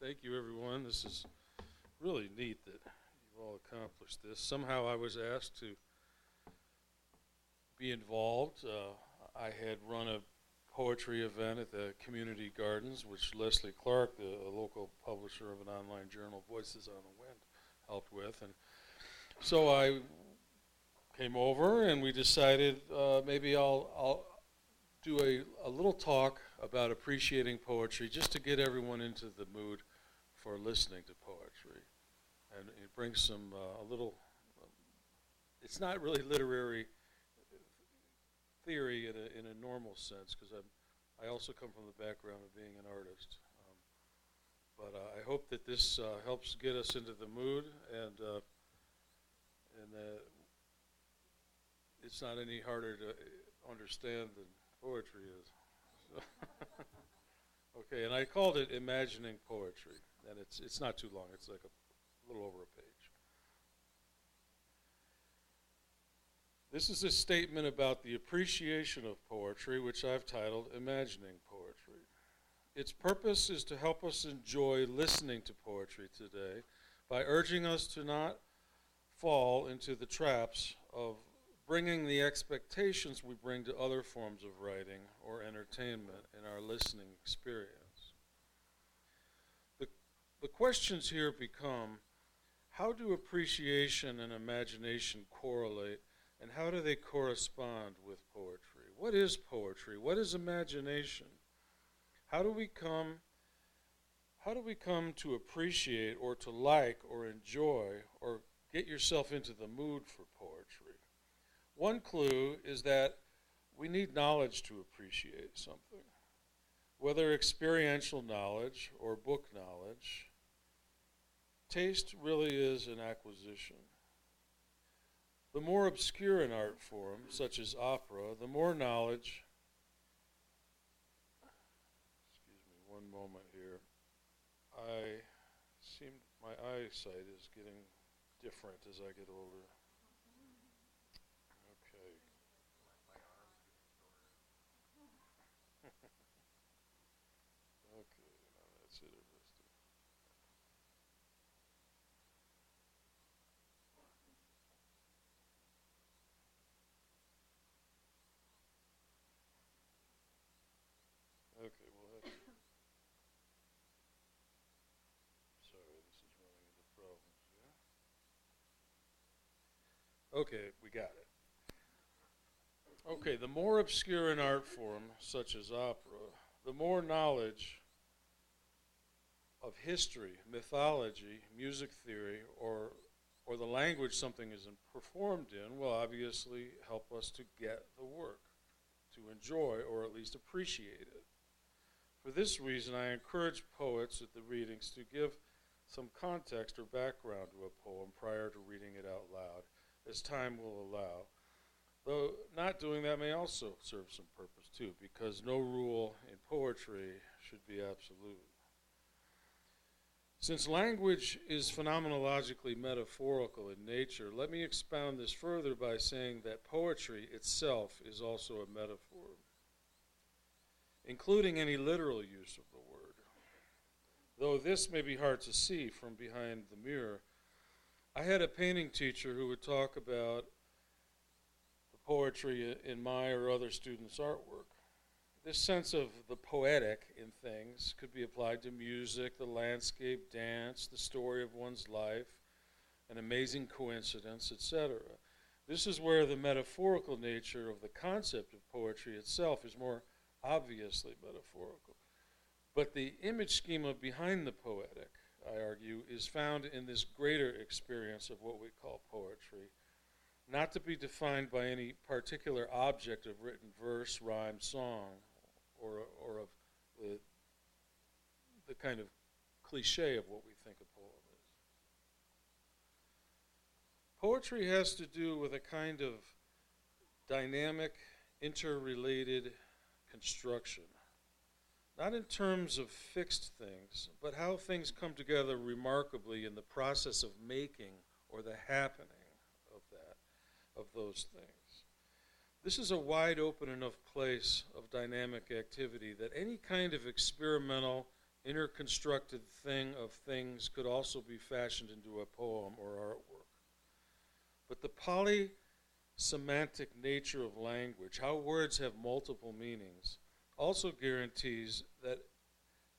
Thank you, everyone. This is really neat that you've all accomplished this. Somehow I was asked to be involved. Uh, I had run a poetry event at the community gardens, which Leslie Clark, the local publisher of an online journal, Voices on the Wind, helped with. And so I came over and we decided uh, maybe I'll, I'll do a, a little talk about appreciating poetry just to get everyone into the mood for listening to poetry. And it brings some, uh, a little, it's not really literary theory in a, in a normal sense because I also come from the background of being an artist. Um, but uh, I hope that this uh, helps get us into the mood and, uh, and uh, it's not any harder to understand than poetry is. okay, and I called it Imagining Poetry, and it's, it's not too long, it's like a little over a page. This is a statement about the appreciation of poetry, which I've titled Imagining Poetry. Its purpose is to help us enjoy listening to poetry today by urging us to not fall into the traps of bringing the expectations we bring to other forms of writing or entertainment in our listening experience. The, questions here become how do appreciation and imagination correlate, and how do they correspond with poetry? What is poetry? What is imagination? How do we come how do we come to appreciate or to like or enjoy or get yourself into the mood for poetry? One clue is that we need knowledge to appreciate something. Whether experiential knowledge or book knowledge, taste really is an acquisition. The more obscure an art form, such as opera, the more knowledge. Excuse me one moment here. I seem my eyesight is getting different as I get older. Okay, well, that's, sorry, this is running into problems here. Okay, we got it. Okay, the more obscure an art form, such as opera, the more knowledge of history, mythology, music theory, or or the language something is performed in will obviously help us to get the work, to enjoy or at least appreciate it. For this reason, I encourage poets at the readings to give some context or background to a poem prior to reading it out loud, as time will allow. Though not doing that may also serve some purpose too, because no rule in poetry should be absolute. Since language is phenomenologically metaphorical in nature, let me expound this further by saying that poetry itself is also a metaphor including any literal use of the word. Though this may be hard to see from behind the mirror, I had a painting teacher who would talk about the poetry in my or other students' artwork. This sense of the poetic in things could be applied to music, the landscape, dance, the story of one's life, an amazing coincidence, etc. This is where the metaphorical nature of the concept of poetry itself is more obviously metaphorical. But the image schema behind the poetic, I argue, is found in this greater experience of what we call poetry, not to be defined by any particular object of written verse, rhyme, song, or, or of the, the kind of cliche of what we think a poem is. Poetry has to do with a kind of dynamic, interrelated construction. Not in terms of fixed things, but how things come together remarkably in the process of making or the happening of that, of those things. This is a wide open enough place of dynamic activity that any kind of experimental interconstructed thing of things could also be fashioned into a poem or artwork. But the polysemantic nature of language, how words have multiple meanings, also guarantees that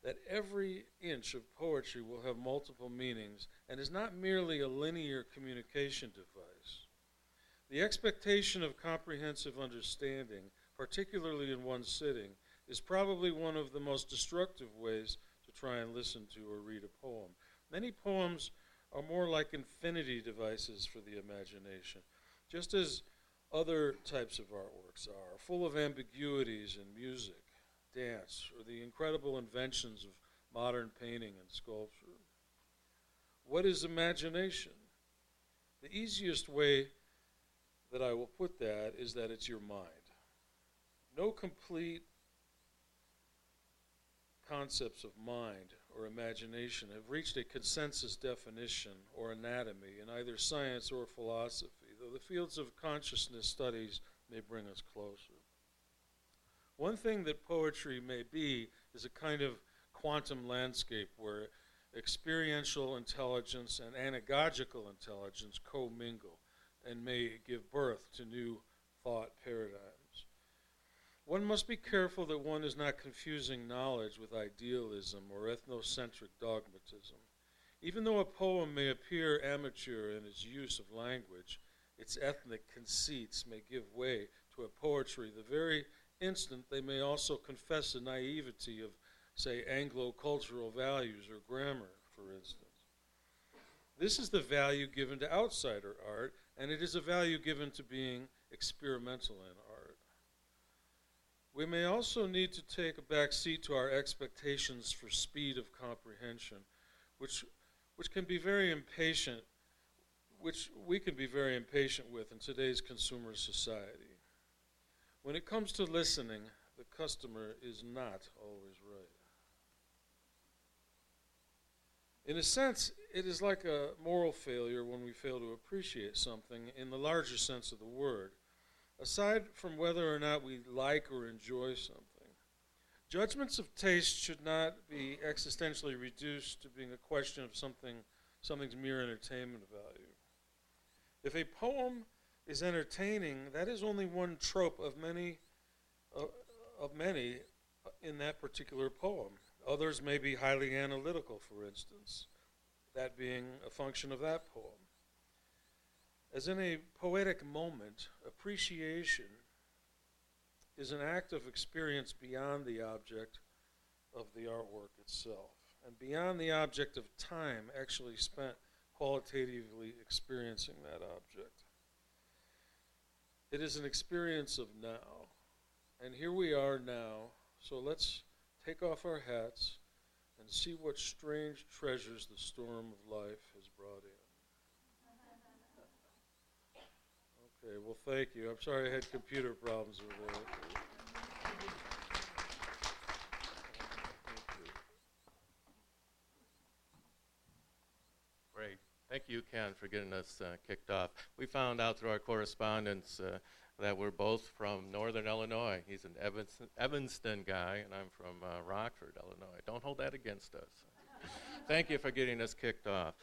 that every inch of poetry will have multiple meanings and is not merely a linear communication device. The expectation of comprehensive understanding, particularly in one sitting, is probably one of the most destructive ways to try and listen to or read a poem. Many poems are more like infinity devices for the imagination, just as other types of artworks are, full of ambiguities in music, dance, or the incredible inventions of modern painting and sculpture. What is imagination? The easiest way that I will put that is that it's your mind. No complete concepts of mind or imagination have reached a consensus definition or anatomy in either science or philosophy, though the fields of consciousness studies may bring us closer. One thing that poetry may be is a kind of quantum landscape where experiential intelligence and anagogical intelligence commingle and may give birth to new thought paradigms. One must be careful that one is not confusing knowledge with idealism or ethnocentric dogmatism. Even though a poem may appear amateur in its use of language, its ethnic conceits may give way to a poetry the very instant they may also confess the naivety of, say, Anglo cultural values or grammar, for instance. This is the value given to outsider art, and it is a value given to being experimental in art. We may also need to take a back seat to our expectations for speed of comprehension, which, which can be very impatient, which we can be very impatient with in today's consumer society. When it comes to listening, the customer is not always right. In a sense, it is like a moral failure when we fail to appreciate something in the larger sense of the word aside from whether or not we like or enjoy something. Judgments of taste should not be existentially reduced to being a question of something, something's mere entertainment value. If a poem is entertaining, that is only one trope of many, uh, of many in that particular poem. Others may be highly analytical, for instance, that being a function of that poem. As in a poetic moment, appreciation is an act of experience beyond the object of the artwork itself, and beyond the object of time actually spent qualitatively experiencing that object. It is an experience of now. And here we are now, so let's take off our hats and see what strange treasures the storm of life has brought in. Okay, well, thank you. I'm sorry I had computer problems with that. Great. Thank you, Ken, for getting us uh, kicked off. We found out through our correspondence uh, that we're both from Northern Illinois. He's an Evanston, Evanston guy, and I'm from uh, Rockford, Illinois. Don't hold that against us. Thank you for getting us kicked off.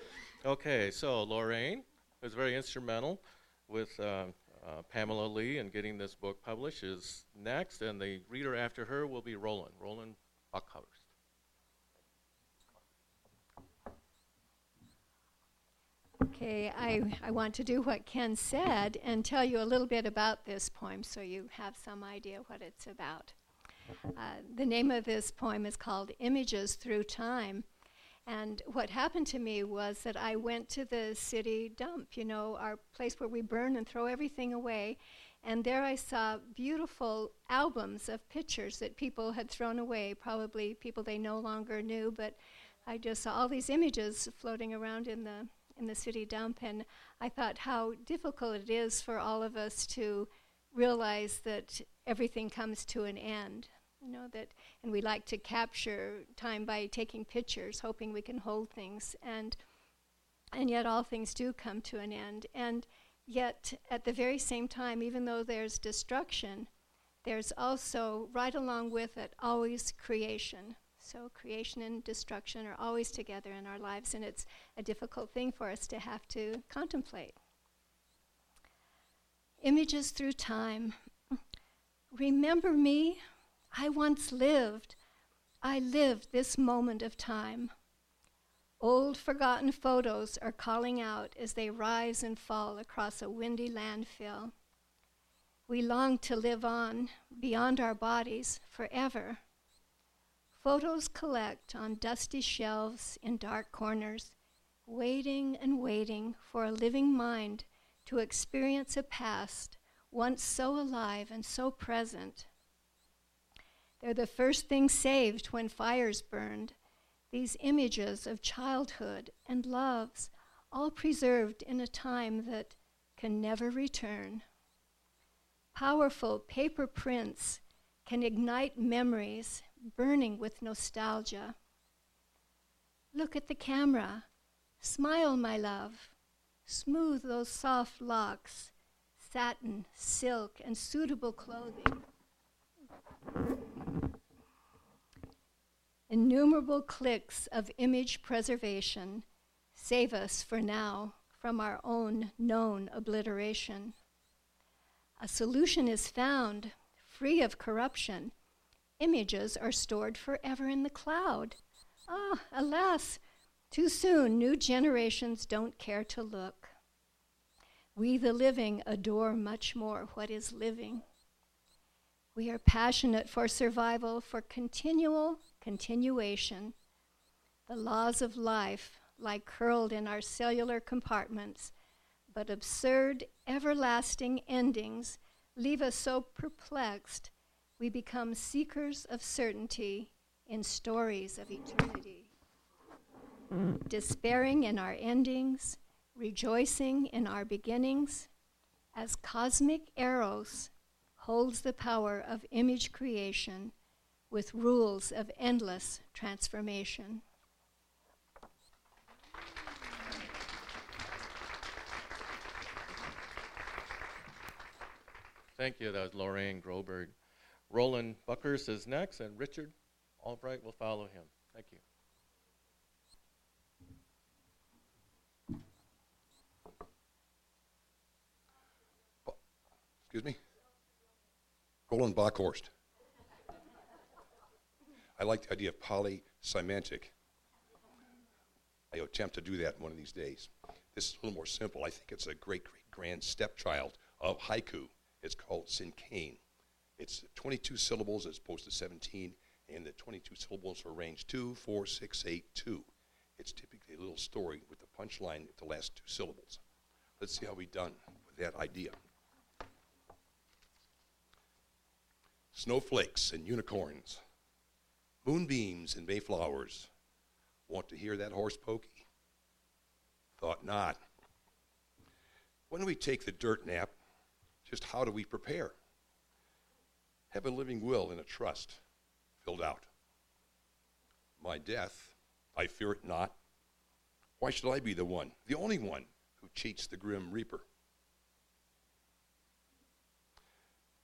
Okay, so Lorraine was very instrumental with uh, uh, Pamela Lee and getting this book published is next, and the reader after her will be Roland, Roland Buckhurst. Okay, I, I want to do what Ken said and tell you a little bit about this poem so you have some idea what it's about. Uh, the name of this poem is called Images Through Time. And what happened to me was that I went to the city dump, you know, our place where we burn and throw everything away. And there I saw beautiful albums of pictures that people had thrown away, probably people they no longer knew, but I just saw all these images floating around in the in the city dump and I thought how difficult it is for all of us to realize that everything comes to an end you know that and we like to capture time by taking pictures hoping we can hold things and and yet all things do come to an end. And yet at the very same time even though there's destruction there's also right along with it always creation So creation and destruction are always together in our lives, and it's a difficult thing for us to have to contemplate. Images through time. Remember me? I once lived. I lived this moment of time. Old forgotten photos are calling out as they rise and fall across a windy landfill. We long to live on beyond our bodies forever. Photos collect on dusty shelves in dark corners, waiting and waiting for a living mind to experience a past once so alive and so present. They're the first thing saved when fires burned these images of childhood and loves, all preserved in a time that can never return. Powerful paper prints can ignite memories burning with nostalgia. Look at the camera. Smile, my love. Smooth those soft locks, satin, silk, and suitable clothing. Innumerable clicks of image preservation save us for now from our own known obliteration. A solution is found, free of corruption. Images are stored forever in the cloud. Ah, alas, too soon new generations don't care to look. We, the living, adore much more what is living. We are passionate for survival, for continual continuation. The laws of life lie curled in our cellular compartments, but absurd, everlasting endings leave us so perplexed we become seekers of certainty in stories of eternity. Despairing in our endings, rejoicing in our beginnings, as cosmic eros holds the power of image creation with rules of endless transformation. Thank you. That was Lorraine Groberg. Roland Buckers is next, and Richard Albright will follow him. Thank you. Excuse me? Roland Bockhorst. I like the idea of polysemantic. I attempt to do that one of these days. This is a little more simple. I think it's a great, great grand stepchild of haiku. It's called cinquain. It's 22 syllables as opposed to 17, and the 22 syllables are arranged 2, 4, 6, 8, 2. It's typically a little story with the punchline at the last two syllables. Let's see how we've done with that idea. Snowflakes and unicorns Moonbeams and mayflowers. Want to hear that horse pokey? Thought not. When we take the dirt nap, just how do we prepare? Have a living will and a trust filled out. My death, I fear it not. Why should I be the one, the only one, who cheats the grim reaper?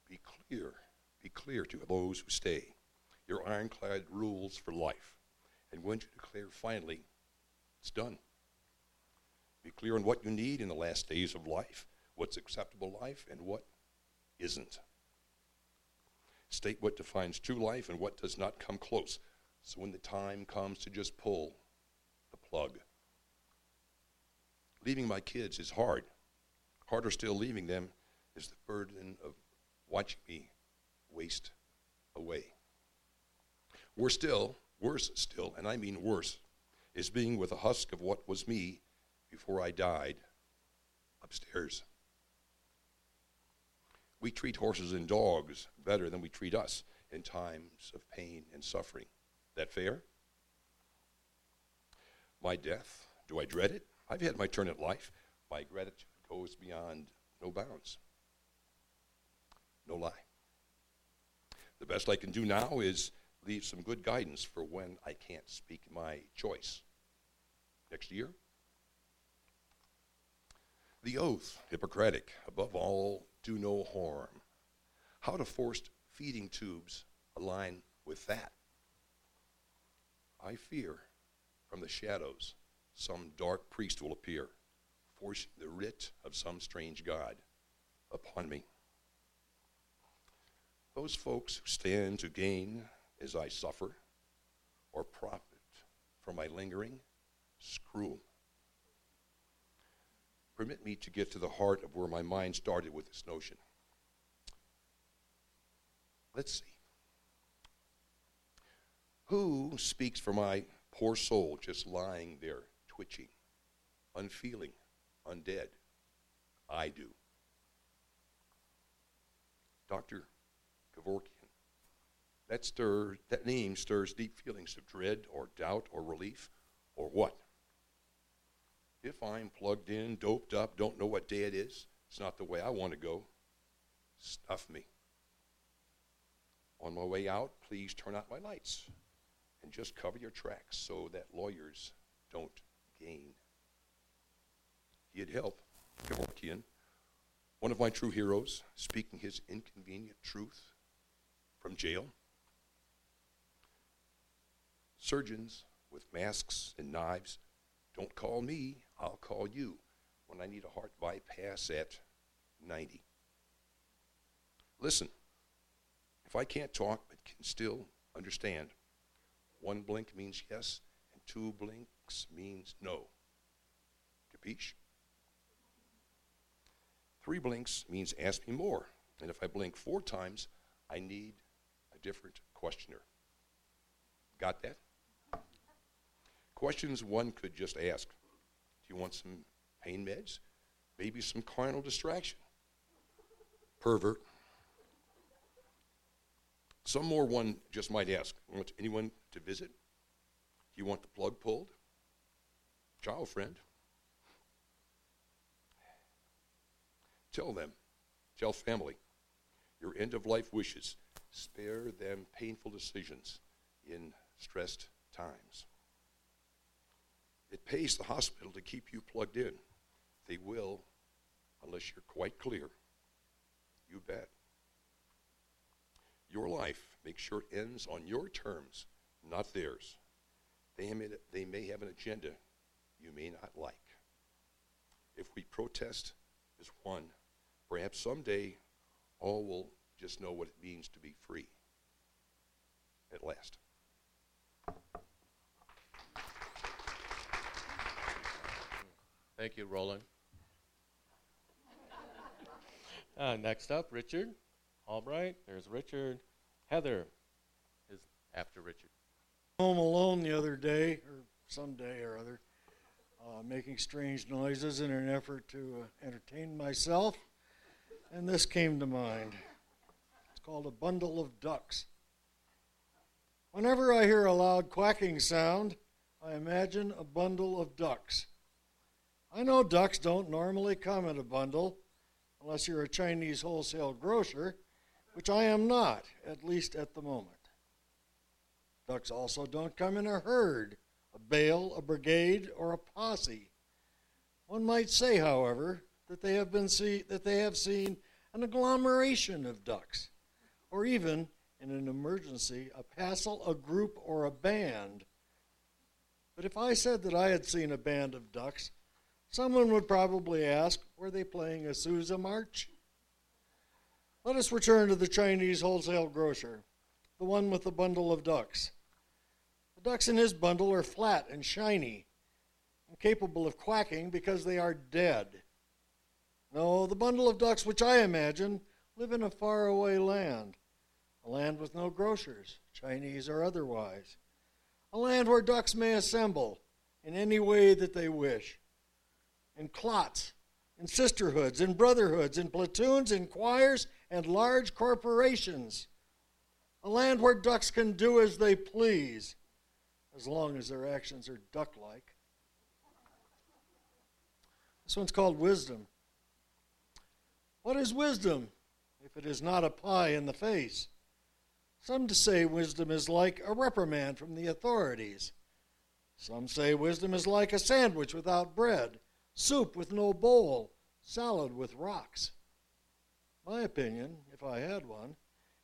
Be clear, be clear to those who stay your ironclad rules for life. And when you declare finally, it's done. Be clear on what you need in the last days of life, what's acceptable life, and what isn't. State what defines true life and what does not come close. So when the time comes to just pull the plug. Leaving my kids is hard. Harder still, leaving them is the burden of watching me waste away. Worse still, worse still, and I mean worse, is being with a husk of what was me before I died upstairs. We treat horses and dogs better than we treat us in times of pain and suffering. That fair? My death, do I dread it? I've had my turn at life. My gratitude goes beyond no bounds. No lie. The best I can do now is leave some good guidance for when I can't speak my choice. Next year? The oath, Hippocratic, above all, do no harm. How do forced feeding tubes align with that? I fear from the shadows some dark priest will appear, forcing the writ of some strange God upon me. Those folks who stand to gain as I suffer or profit from my lingering, screw 'em. Permit me to get to the heart of where my mind started with this notion. Let's see. Who speaks for my poor soul just lying there, twitching, unfeeling, undead? I do. Dr. Kevorkian. That stir that name stirs deep feelings of dread or doubt or relief or what? If I'm plugged in, doped up, don't know what day it is, it's not the way I want to go. Stuff me. On my way out, please turn out my lights and just cover your tracks so that lawyers don't gain. He'd help Kevorkian, one of my true heroes, speaking his inconvenient truth from jail. Surgeons with masks and knives, don't call me, I'll call you when I need a heart bypass at 90. Listen, if I can't talk but can still understand, one blink means yes, and two blinks means no. Capiche? Three blinks means ask me more. And if I blink four times, I need a different questioner. Got that? Questions one could just ask you want some pain meds? Maybe some carnal distraction? Pervert. Some more one just might ask Want anyone to visit? Do you want the plug pulled? Child friend. Tell them, tell family, your end of life wishes. Spare them painful decisions in stressed times. It pays the hospital to keep you plugged in. They will, unless you're quite clear. You bet. Your life, make sure it ends on your terms, not theirs. They may, they may have an agenda you may not like. If we protest as one, perhaps someday all will just know what it means to be free at last. Thank you, Roland. Uh, next up, Richard Albright. There's Richard. Heather is after Richard. home alone the other day, or some day or other, uh, making strange noises in an effort to uh, entertain myself, and this came to mind. It's called a bundle of ducks. Whenever I hear a loud quacking sound, I imagine a bundle of ducks. I know ducks don't normally come in a bundle unless you're a Chinese wholesale grocer, which I am not, at least at the moment. Ducks also don't come in a herd, a bale, a brigade, or a posse. One might say, however, that they have been see, that they have seen an agglomeration of ducks, or even, in an emergency, a passel, a group, or a band. But if I said that I had seen a band of ducks, someone would probably ask, were they playing a Sousa march? Let us return to the Chinese wholesale grocer, the one with the bundle of ducks. The ducks in his bundle are flat and shiny, and capable of quacking because they are dead. No, the bundle of ducks which I imagine live in a faraway land, a land with no grocers, Chinese or otherwise, a land where ducks may assemble in any way that they wish, in clots, in sisterhoods, in brotherhoods, in platoons, in choirs, and large corporations. A land where ducks can do as they please, as long as their actions are duck like. This one's called wisdom. What is wisdom if it is not a pie in the face? Some say wisdom is like a reprimand from the authorities. Some say wisdom is like a sandwich without bread, soup with no bowl, salad with rocks. My opinion, if I had one,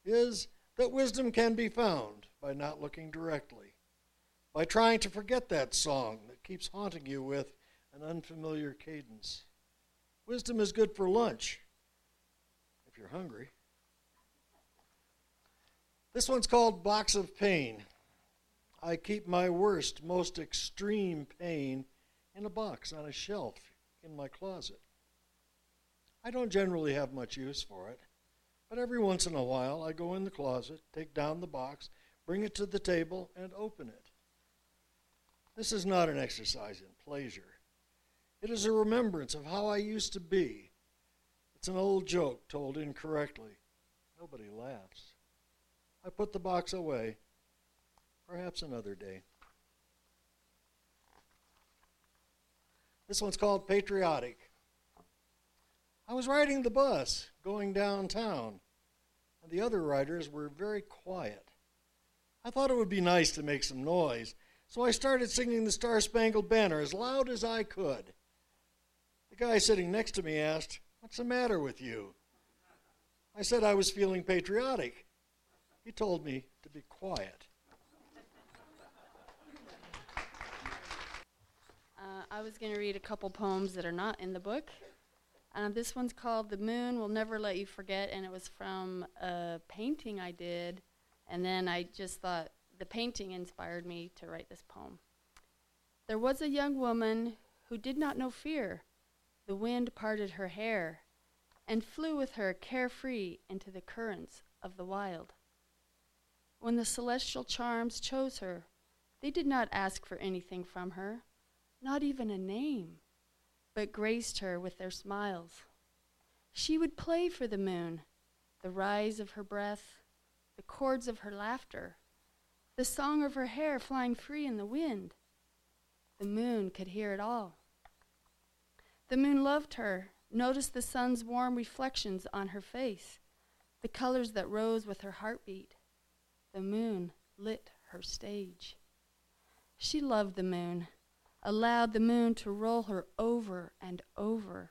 is that wisdom can be found by not looking directly, by trying to forget that song that keeps haunting you with an unfamiliar cadence. Wisdom is good for lunch if you're hungry. This one's called Box of Pain. I keep my worst, most extreme pain in a box on a shelf in my closet. I don't generally have much use for it, but every once in a while I go in the closet, take down the box, bring it to the table, and open it. This is not an exercise in pleasure. It is a remembrance of how I used to be. It's an old joke told incorrectly. Nobody laughs. I put the box away. Perhaps another day. This one's called Patriotic. I was riding the bus going downtown, and the other riders were very quiet. I thought it would be nice to make some noise, so I started singing the Star Spangled Banner as loud as I could. The guy sitting next to me asked, What's the matter with you? I said I was feeling patriotic. He told me to be quiet. Uh, I was going to read a couple poems that are not in the book. Um, this one's called The Moon Will Never Let You Forget, and it was from a painting I did. And then I just thought the painting inspired me to write this poem. There was a young woman who did not know fear. The wind parted her hair and flew with her carefree into the currents of the wild. When the celestial charms chose her, they did not ask for anything from her, not even a name, but graced her with their smiles. She would play for the moon, the rise of her breath, the chords of her laughter, the song of her hair flying free in the wind. The moon could hear it all. The moon loved her, noticed the sun's warm reflections on her face, the colors that rose with her heartbeat. The moon lit her stage. She loved the moon, allowed the moon to roll her over and over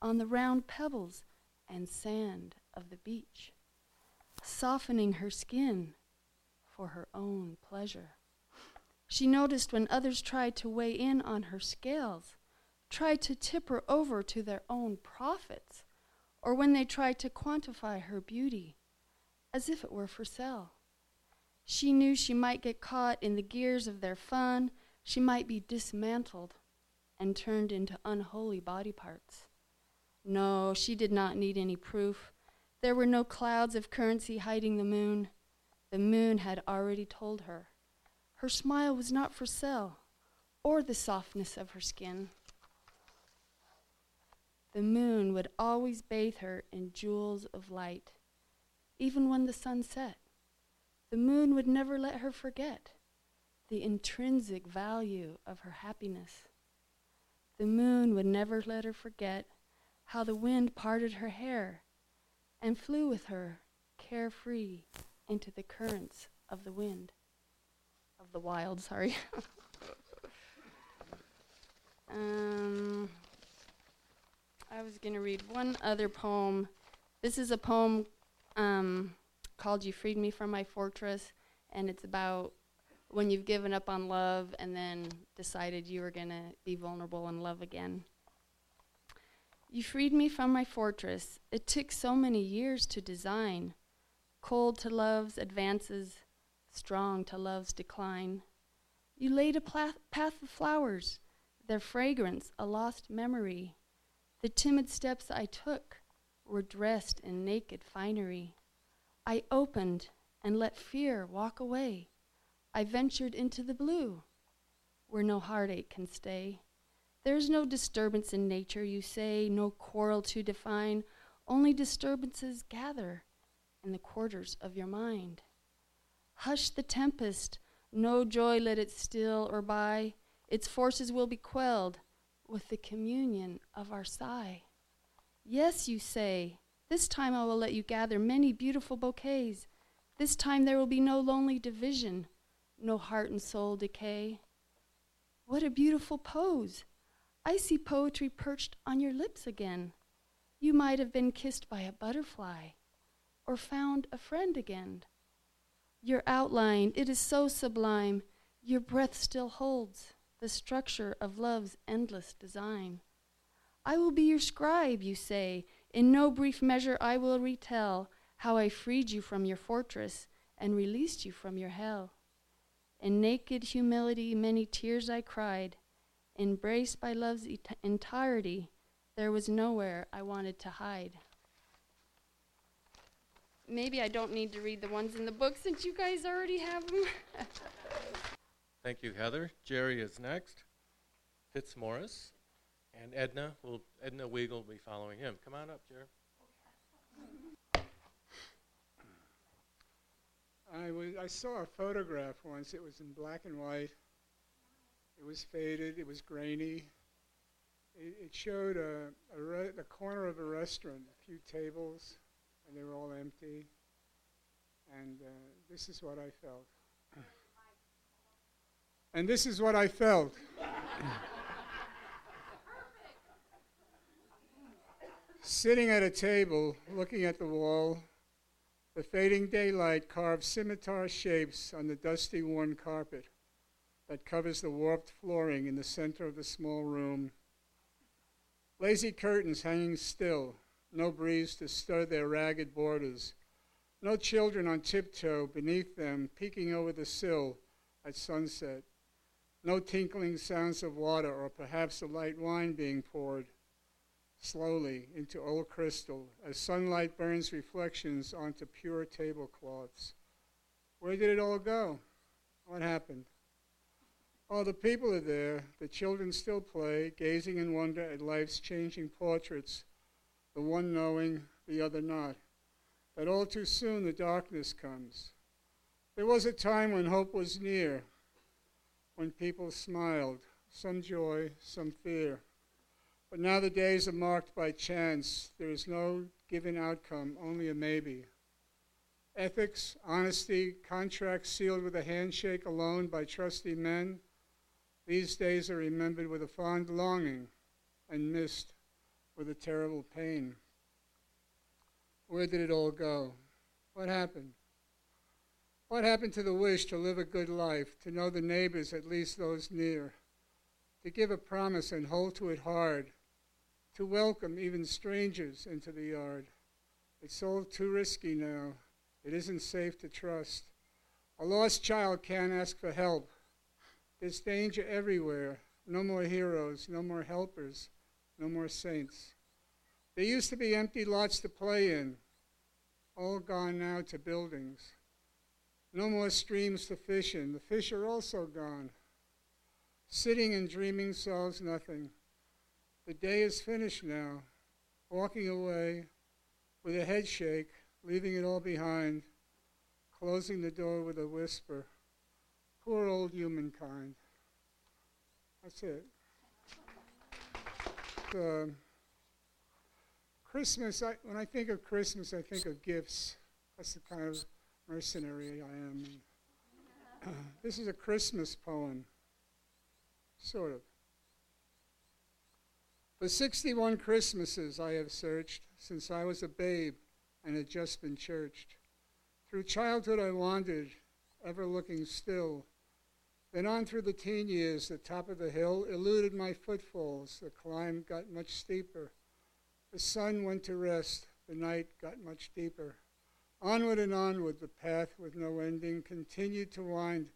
on the round pebbles and sand of the beach, softening her skin for her own pleasure. She noticed when others tried to weigh in on her scales, tried to tip her over to their own profits, or when they tried to quantify her beauty as if it were for sale. She knew she might get caught in the gears of their fun, she might be dismantled and turned into unholy body parts. No, she did not need any proof. There were no clouds of currency hiding the moon. The moon had already told her. Her smile was not for sale, or the softness of her skin. The moon would always bathe her in jewels of light, even when the sun set. The moon would never let her forget the intrinsic value of her happiness. The moon would never let her forget how the wind parted her hair and flew with her carefree into the currents of the wind, of the wild, sorry. um, I was going to read one other poem. This is a poem um, called You Freed Me from My Fortress, and it's about when you've given up on love and then decided you were going to be vulnerable and love again. You freed me from my fortress. It took so many years to design. Cold to love's advances, strong to love's decline. You laid a path of flowers, their fragrance a lost memory. The timid steps I took were dressed in naked finery. I opened and let fear walk away. I ventured into the blue, where no heartache can stay. There's no disturbance in nature, you say, no quarrel to define, only disturbances gather in the quarters of your mind. Hush the tempest, no joy let it still or by, its forces will be quelled with the communion of our sigh. Yes, you say, this time I will let you gather many beautiful bouquets. This time there will be no lonely division, no heart and soul decay. What a beautiful pose! I see poetry perched on your lips again. You might have been kissed by a butterfly or found a friend again. Your outline, it is so sublime. Your breath still holds the structure of love's endless design. I will be your scribe, you say. In no brief measure I will retell how I freed you from your fortress and released you from your hell. In naked humility, many tears I cried. Embraced by love's et- entirety, there was nowhere I wanted to hide. Maybe I don't need to read the ones in the book since you guys already have them. Thank you, Heather. Jerry is next. Fitzmaurice. And Edna will Edna Weigel will be following him. Come on up, Jerry. I was I saw a photograph once. It was in black and white. It was faded. It was grainy. It, it showed a, a re- the corner of a restaurant, a few tables, and they were all empty. And uh, this is what I felt. and this is what I felt. Sitting at a table, looking at the wall, the fading daylight carves scimitar shapes on the dusty, worn carpet that covers the warped flooring in the center of the small room. Lazy curtains hanging still, no breeze to stir their ragged borders, no children on tiptoe beneath them, peeking over the sill at sunset, no tinkling sounds of water or perhaps a light wine being poured slowly into old crystal as sunlight burns reflections onto pure tablecloths. Where did it all go? What happened? All the people are there. The children still play, gazing in wonder at life's changing portraits, the one knowing, the other not. But all too soon the darkness comes. There was a time when hope was near, when people smiled, some joy, some fear. But now the days are marked by chance. There is no given outcome, only a maybe. Ethics, honesty, contracts sealed with a handshake alone by trusty men, these days are remembered with a fond longing and missed with a terrible pain. Where did it all go? What happened? What happened to the wish to live a good life, to know the neighbors, at least those near, to give a promise and hold to it hard, to welcome even strangers into the yard? It's all too risky now. It isn't safe to trust. A lost child can't ask for help. There's danger everywhere. No more heroes, no more helpers, no more saints. There used to be empty lots to play in, all gone now to buildings. No more streams to fish in. The fish are also gone. Sitting and dreaming solves nothing. The day is finished now. Walking away with a head shake, leaving it all behind, closing the door with a whisper. Poor old humankind. That's it. Uh, Christmas, I, when I think of Christmas, I think of gifts. That's the kind of mercenary I am. This is a Christmas poem, sort of. For 61 Christmases I have searched since I was a babe and had just been churched. Through childhood I wandered, ever looking still. Then on through the teen years, the top of the hill eluded my footfalls. The climb got much steeper. The sun went to rest. The night got much deeper. Onward and onward, the path with no ending continued to wind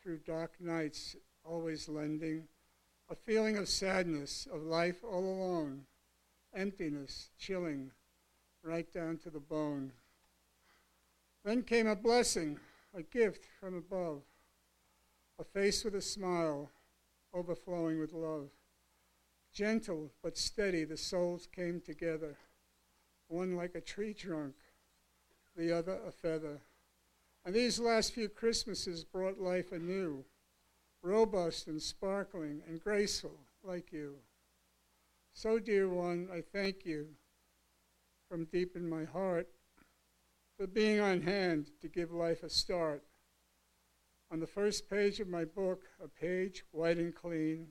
through dark nights, always lending a feeling of sadness, of life all alone, emptiness, chilling, right down to the bone. Then came a blessing, a gift from above, a face with a smile, overflowing with love. Gentle but steady, the souls came together, one like a tree trunk, the other a feather. And these last few Christmases brought life anew, robust and sparkling and graceful like you. So, dear one, I thank you from deep in my heart for being on hand to give life a start. On the first page of my book, a page white and clean,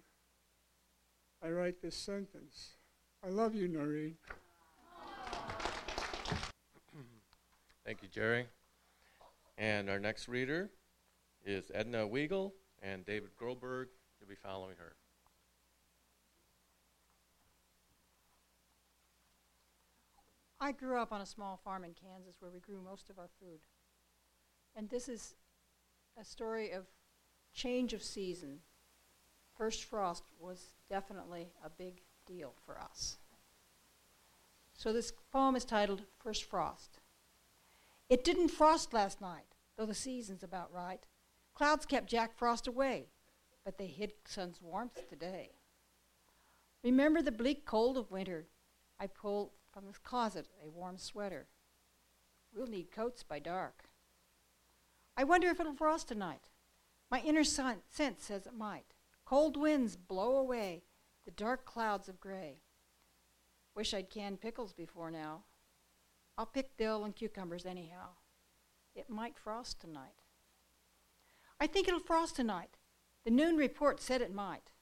I write this sentence I love you, Noreen. Thank you, Jerry. And our next reader is Edna Weigel, and David Groberg will be following her. I grew up on a small farm in Kansas where we grew most of our food. And this is a story of change of season. First frost was definitely a big deal for us. So this poem is titled First Frost. It didn't frost last night, though the season's about right. Clouds kept Jack Frost away, but they hid sun's warmth today. Remember the bleak cold of winter. I pulled from the closet a warm sweater. We'll need coats by dark. I wonder if it'll frost tonight. My inner sense says it might. Cold winds blow away the dark clouds of gray. Wish I'd canned pickles before now. I'll pick dill and cucumbers anyhow. It might frost tonight. I think it'll frost tonight. The noon report said it might.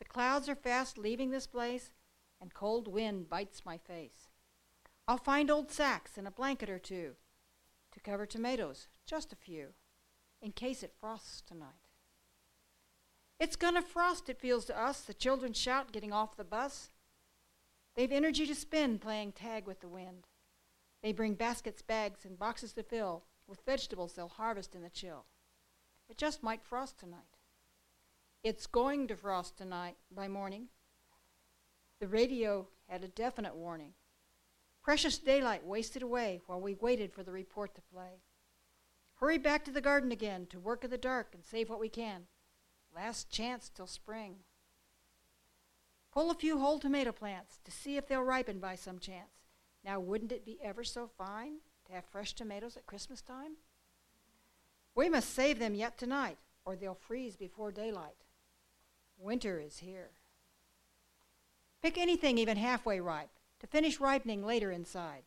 The clouds are fast leaving this place, and cold wind bites my face. I'll find old sacks and a blanket or two to cover tomatoes, just a few, in case it frosts tonight. It's gonna frost, it feels to us, the children shout getting off the bus. They've energy to spend playing tag with the wind. They bring baskets, bags, and boxes to fill with vegetables they'll harvest in the chill. It just might frost tonight. It's going to frost tonight by morning. The radio had a definite warning. Precious daylight wasted away while we waited for the report to play. Hurry back to the garden again to work in the dark and save what we can. Last chance till spring. Pull a few whole tomato plants to see if they'll ripen by some chance. Now, wouldn't it be ever so fine to have fresh tomatoes at Christmas time? We must save them yet tonight, or they'll freeze before daylight. Winter is here. Pick anything even halfway ripe to finish ripening later inside.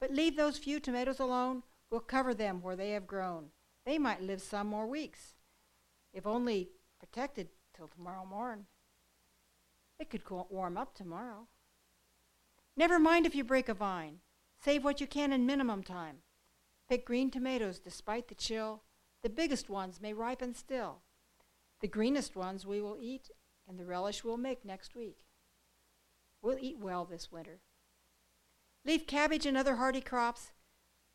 But leave those few tomatoes alone. We'll cover them where they have grown. They might live some more weeks, if only protected till tomorrow morn. It could warm up tomorrow. Never mind if you break a vine. Save what you can in minimum time. Pick green tomatoes despite the chill. The biggest ones may ripen still. The greenest ones we will eat, and the relish we'll make next week. We'll eat well this winter. Leave cabbage and other hardy crops.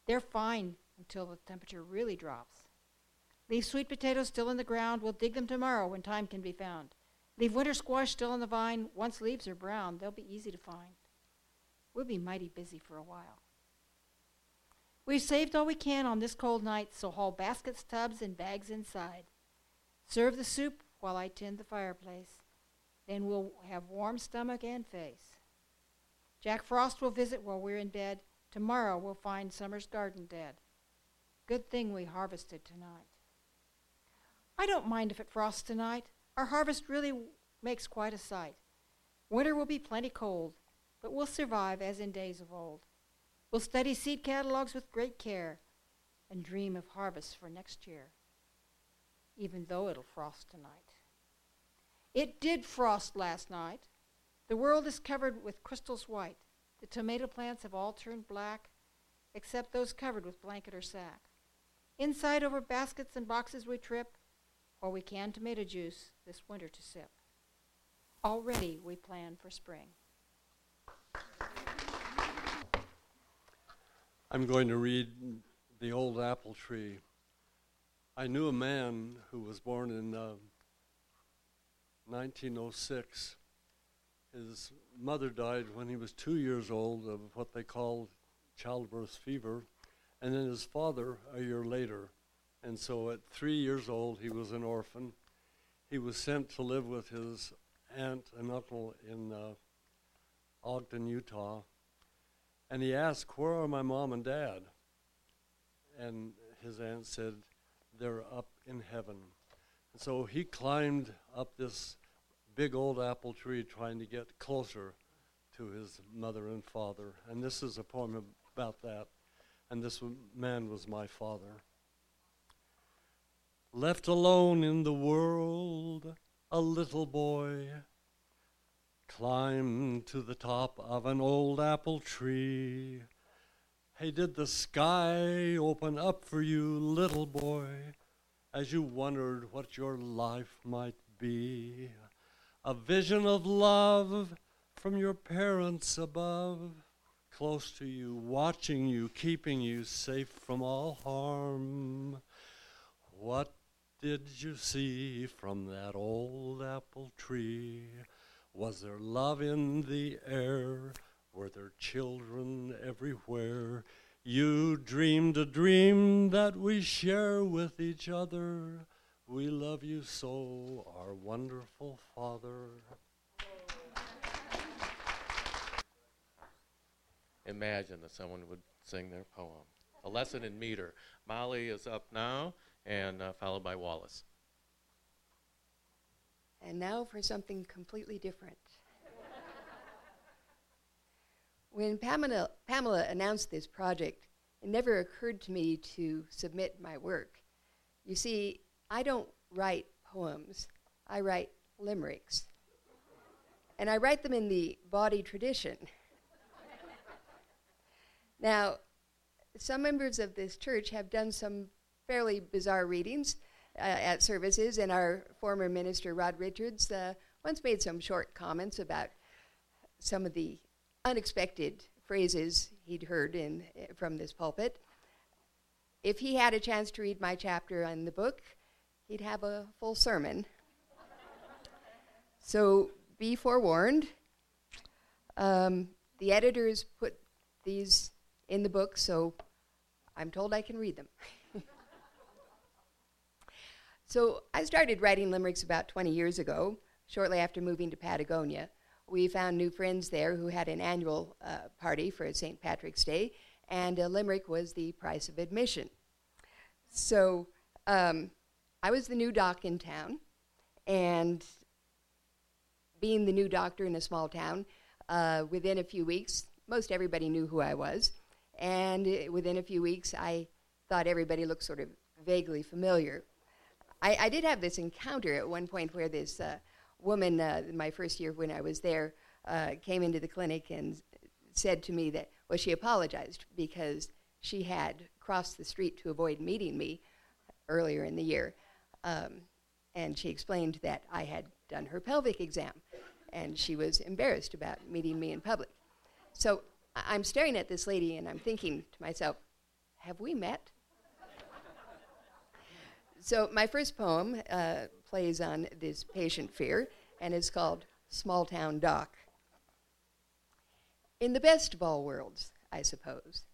They're fine until the temperature really drops. Leave sweet potatoes still in the ground. We'll dig them tomorrow when time can be found. Leave winter squash still on the vine. Once leaves are brown, they'll be easy to find. We'll be mighty busy for a while. We've saved all we can on this cold night, so haul baskets, tubs, and bags inside. Serve the soup while I tend the fireplace. Then we'll have warm stomach and face. Jack Frost will visit while we're in bed. Tomorrow we'll find summer's garden dead. Good thing we harvested tonight. I don't mind if it frosts tonight. Our harvest really w- makes quite a sight. Winter will be plenty cold, but we'll survive as in days of old. We'll study seed catalogs with great care and dream of harvests for next year, even though it'll frost tonight. It did frost last night. The world is covered with crystals white. The tomato plants have all turned black, except those covered with blanket or sack. Inside over baskets and boxes we trip, or we can tomato juice this winter to sip. Already we plan for spring. I'm going to read The Old Apple Tree. I knew a man who was born in uh, 1906. His mother died when he was two years old of what they called childbirth fever, and then his father a year later. And so at three years old, he was an orphan. He was sent to live with his aunt and uncle in uh, Ogden, Utah. And he asked, Where are my mom and dad? And his aunt said, They're up in heaven. And so he climbed up this big old apple tree trying to get closer to his mother and father. And this is a poem about that. And this man was my father. Left alone in the world, a little boy climbed to the top of an old apple tree. Hey, did the sky open up for you, little boy? as you wondered what your life might be. A vision of love from your parents above, close to you, watching you, keeping you safe from all harm. What did you see from that old apple tree? Was there love in the air? Were there children everywhere? You dreamed a dream that we share with each other. We love you so, our wonderful Father. Imagine that someone would sing their poem. A lesson in meter. Molly is up now, and uh, followed by Wallace. And now for something completely different. when Pamela, Pamela announced this project, it never occurred to me to submit my work. You see, I don't write poems, I write limericks. And I write them in the bawdy tradition. now, some members of this church have done some fairly bizarre readings uh, at services, and our former minister, Rod Richards, uh, once made some short comments about some of the unexpected phrases he'd heard in, from this pulpit. If he had a chance to read my chapter in the book, he'd have a full sermon. so be forewarned. Um, the editors put these in the book, so I'm told I can read them. so I started writing limericks about 20 years ago, shortly after moving to Patagonia. We found new friends there who had an annual uh, party for St. Patrick's Day, and a limerick was the price of admission. So um, I was the new doc in town, and being the new doctor in a small town, uh, within a few weeks, most everybody knew who I was. And uh, within a few weeks, I thought everybody looked sort of vaguely familiar. I, I did have this encounter at one point where this uh, woman, uh, my first year when I was there, uh, came into the clinic and said to me that, well, she apologized because she had crossed the street to avoid meeting me earlier in the year. Um, and she explained that I had done her pelvic exam, and she was embarrassed about meeting me in public. So I'm staring at this lady and I'm thinking to myself, have we met? So my first poem uh, plays on this patient fear and is called Small Town Doc. In the best of all worlds, I suppose,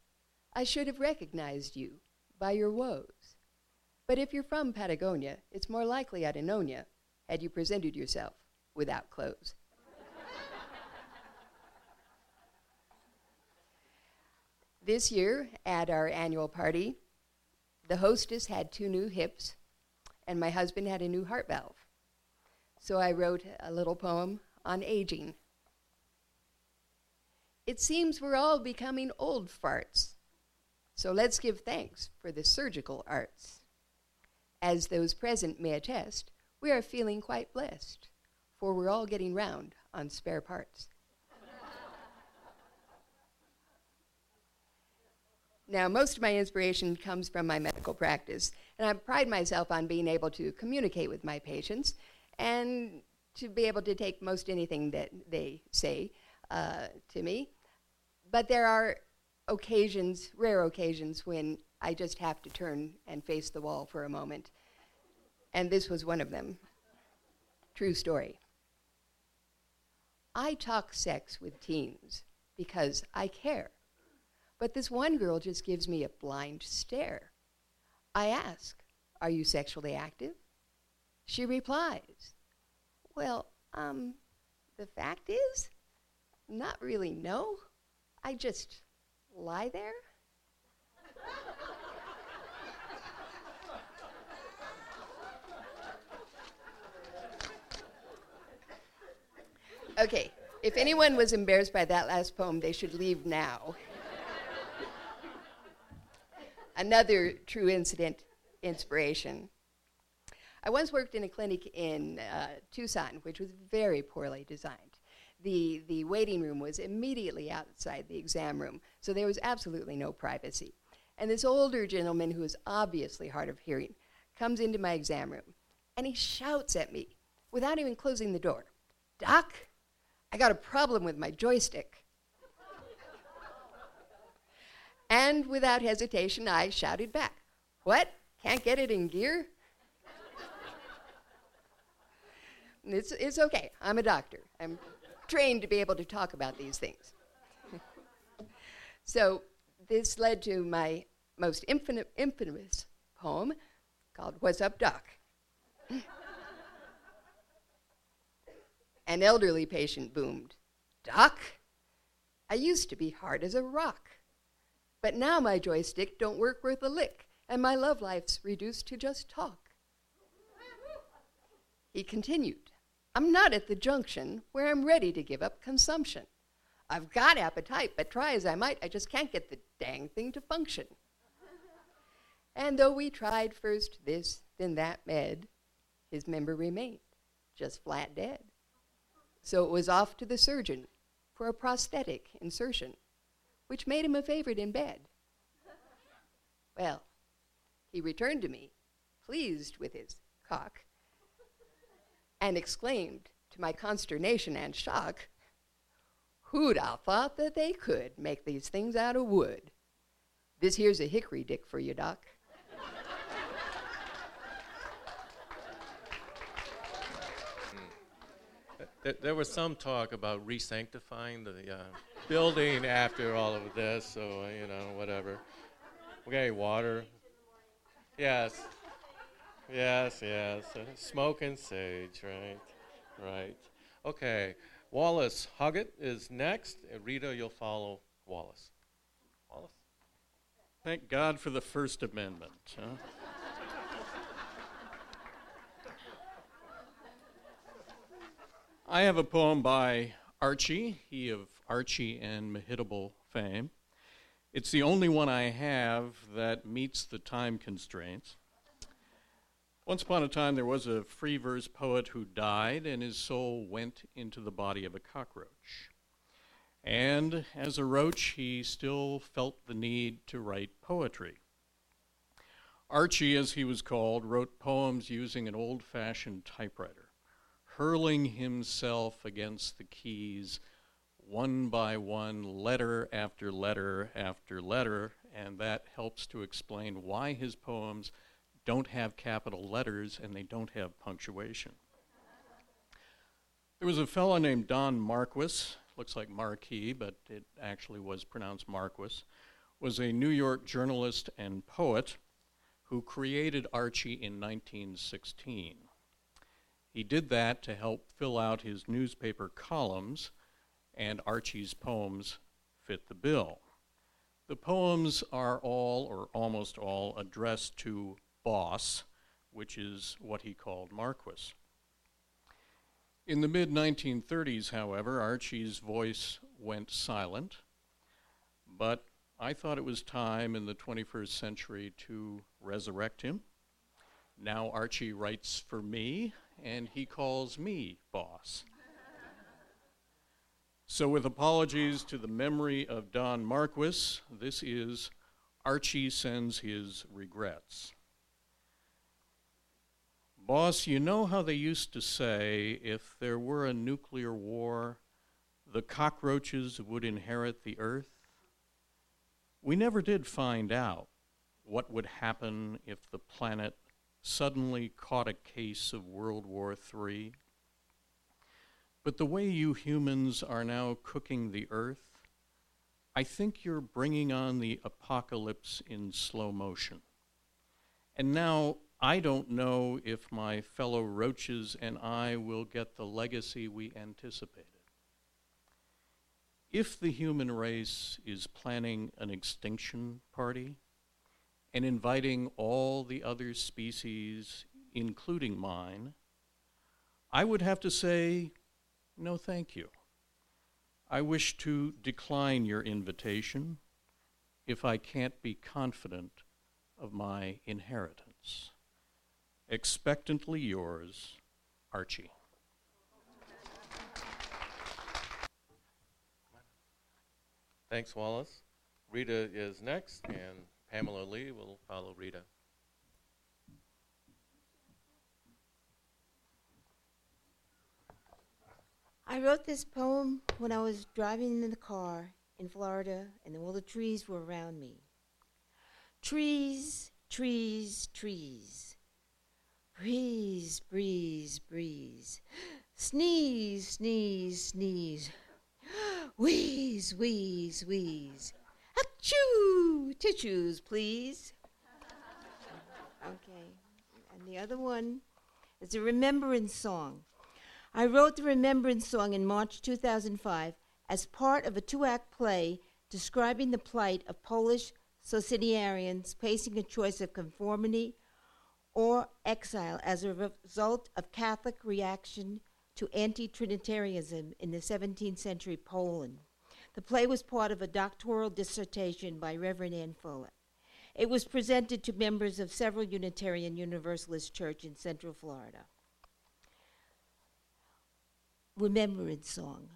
I should have recognized you by your woes. But if you're from Patagonia, it's more likely I'd have known you had you presented yourself without clothes. This year, at our annual party, the hostess had two new hips, and my husband had a new heart valve. So I wrote a little poem on aging. It seems we're all becoming old farts, so let's give thanks for the surgical arts. As those present may attest, we are feeling quite blessed, for we're all getting round on spare parts. Now, most of my inspiration comes from my medical practice, and I pride myself on being able to communicate with my patients and to be able to take most anything that they say uh, to me. But there are occasions, rare occasions, when I just have to turn and face the wall for a moment. And this was one of them. True story. I talk sex with teens because I care. But this one girl just gives me a blind stare. I ask, Are you sexually active? She replies, Well, um, the fact is, not really, no. I just lie there. okay, if anyone was embarrassed by that last poem, they should leave now another true incident inspiration. I once worked in a clinic in uh, Tucson, which was very poorly designed. The, the waiting room was immediately outside the exam room, so there was absolutely no privacy. And this older gentleman, who was obviously hard of hearing, comes into my exam room and he shouts at me without even closing the door Doc, I got a problem with my joystick. And without hesitation, I shouted back, What? Can't get it in gear? it's, it's okay. I'm a doctor. I'm trained to be able to talk about these things. so, this led to my most infamous poem called What's Up, Doc? An elderly patient boomed, Doc, I used to be hard as a rock. But now my joystick don't work worth a lick, and my love life's reduced to just talk. He continued, I'm not at the junction where I'm ready to give up consumption. I've got appetite, but try as I might, I just can't get the dang thing to function. and though we tried first this, then that med, his member remained just flat dead. So it was off to the surgeon for a prosthetic insertion, which made him a favorite in bed. Well, he returned to me, pleased with his cock, and exclaimed, to my consternation and shock, Who'd have thought that they could make these things out of wood? This here's a hickory dick for you, Doc. There, there was some talk about re-sanctifying the uh, building after all of this, so you know, whatever. Okay, water. Yes. Yes, yes. Uh, smoke and sage, right? Right. Okay. Wallace Huggett is next. Uh, Rita, you'll follow Wallace. Wallace? Thank God for the First Amendment. Huh? I have a poem by Archie, he of Archie and Mehitabel fame. It's the only one I have that meets the time constraints. Once upon a time, there was a free verse poet who died, and his soul went into the body of a cockroach. And as a roach, he still felt the need to write poetry. Archie, as he was called, wrote poems using an old fashioned typewriter hurling himself against the keys one by one, letter after letter after letter, and that helps to explain why his poems don't have capital letters and they don't have punctuation. There was a fellow named Don Marquis, looks like Marquis, but it actually was pronounced Marquis, was a New York journalist and poet who created Archie in 1916. He did that to help fill out his newspaper columns, and Archie's poems fit the bill. The poems are all, or almost all, addressed to Boss, which is what he called Marquis. In the mid 1930s, however, Archie's voice went silent, but I thought it was time in the 21st century to resurrect him. Now Archie writes for me, and he calls me boss. So, with apologies to the memory of Don Marquis, this is Archie sends his regrets. Boss, you know how they used to say if there were a nuclear war, the cockroaches would inherit the earth? We never did find out what would happen if the planet suddenly caught a case of World War III. But the way you humans are now cooking the earth, I think you're bringing on the apocalypse in slow motion. And now I don't know if my fellow roaches and I will get the legacy we anticipated. If the human race is planning an extinction party, and inviting all the other species, including mine, I would have to say, no, thank you. I wish to decline your invitation if I can't be confident of my inheritance. Expectantly yours, Archie. Thanks, Wallace. Rita is next, and Pamela Lee will follow Rita. I wrote this poem when I was driving in the car in Florida and all the trees were around me. Trees, trees, trees. Breeze, breeze, breeze. Sneeze, sneeze, sneeze. Wheeze, wheeze, wheeze. Achoo! Tissues, please. Okay. And the other one is a remembrance song. I wrote the remembrance song in March 2005 as part of a two act play describing the plight of Polish Societarians facing a choice of conformity or exile as a result of Catholic reaction to anti Trinitarianism in the 17th century Poland. The play was part of a doctoral dissertation by Reverend Ann Follett. It was presented to members of several Unitarian Universalist church in Central Florida. Remembrance song.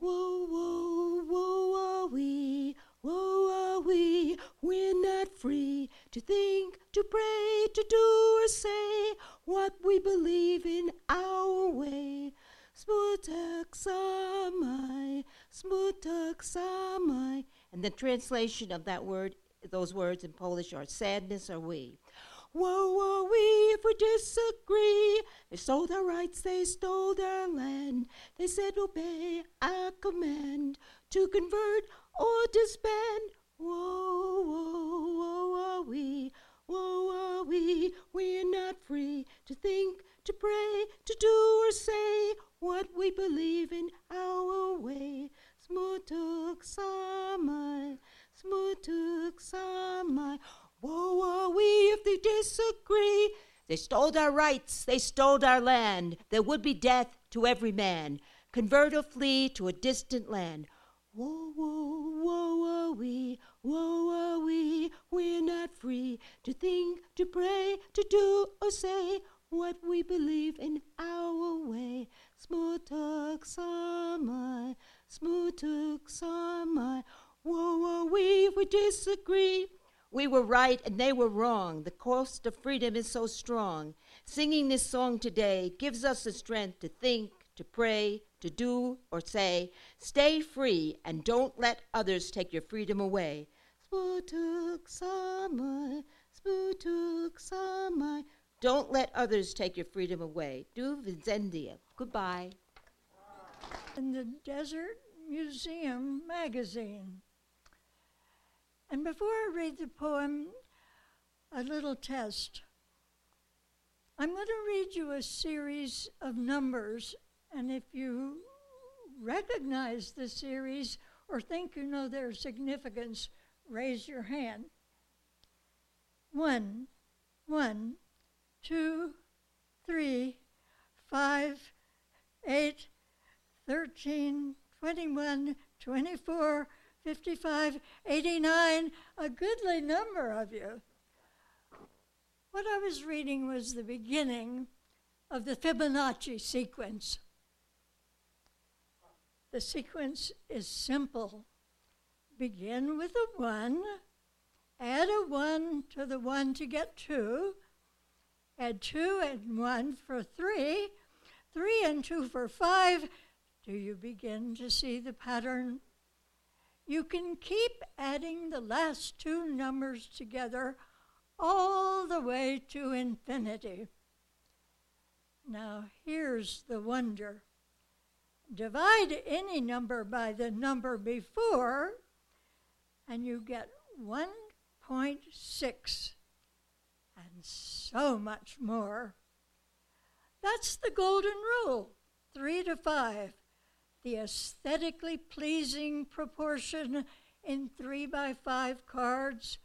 Whoa, whoa, whoa, are we? Whoa, are we? We're not free to think, to pray, to do or say what we believe in our way. Smutak samai, smutak samai. And the translation of that word, those words in Polish are sadness are we. Woe are we if we disagree. They stole our rights, they stole our land. They said, Obey our command to convert or disband. Woe, woe, woe are we. Woe are we. We're not free to think, to pray, to do or say what we believe in our way. Smutuk samai, smutuk samai. Woe are we if they disagree. They stole our rights, they stole our land. There would be death to every man. Convert or flee to a distant land. Woe, woe, woe are we, woe are we, we're not free to think, to pray, to do or say what we believe in our way. Smooth Smutuk samai, smutuk samai, woe are we if we disagree. We were right and they were wrong. The cost of freedom is so strong. Singing this song today gives us the strength to think, to pray, to do or say. Stay free and don't let others take your freedom away. Sputuk samai, sputuk samai. Don't let others take your freedom away. Do widzenia. Goodbye. In the Desert Museum magazine. And before I read the poem, a little test. I'm going to read you a series of numbers, and if you recognize the series or think you know their significance, raise your hand. One, one, two, three, five, eight, thirteen, twenty-one, twenty-four. 55, 89, a goodly number of you. What I was reading was the beginning of the Fibonacci sequence. The sequence is simple. Begin with a 1, add a 1 to the 1 to get 2, add 2 and 1 for 3, 3 and 2 for 5. Do you begin to see the pattern you can keep adding the last two numbers together all the way to infinity. Now, here's the wonder divide any number by the number before, and you get 1.6 and so much more. That's the golden rule three to five the aesthetically pleasing proportion in three by five cards,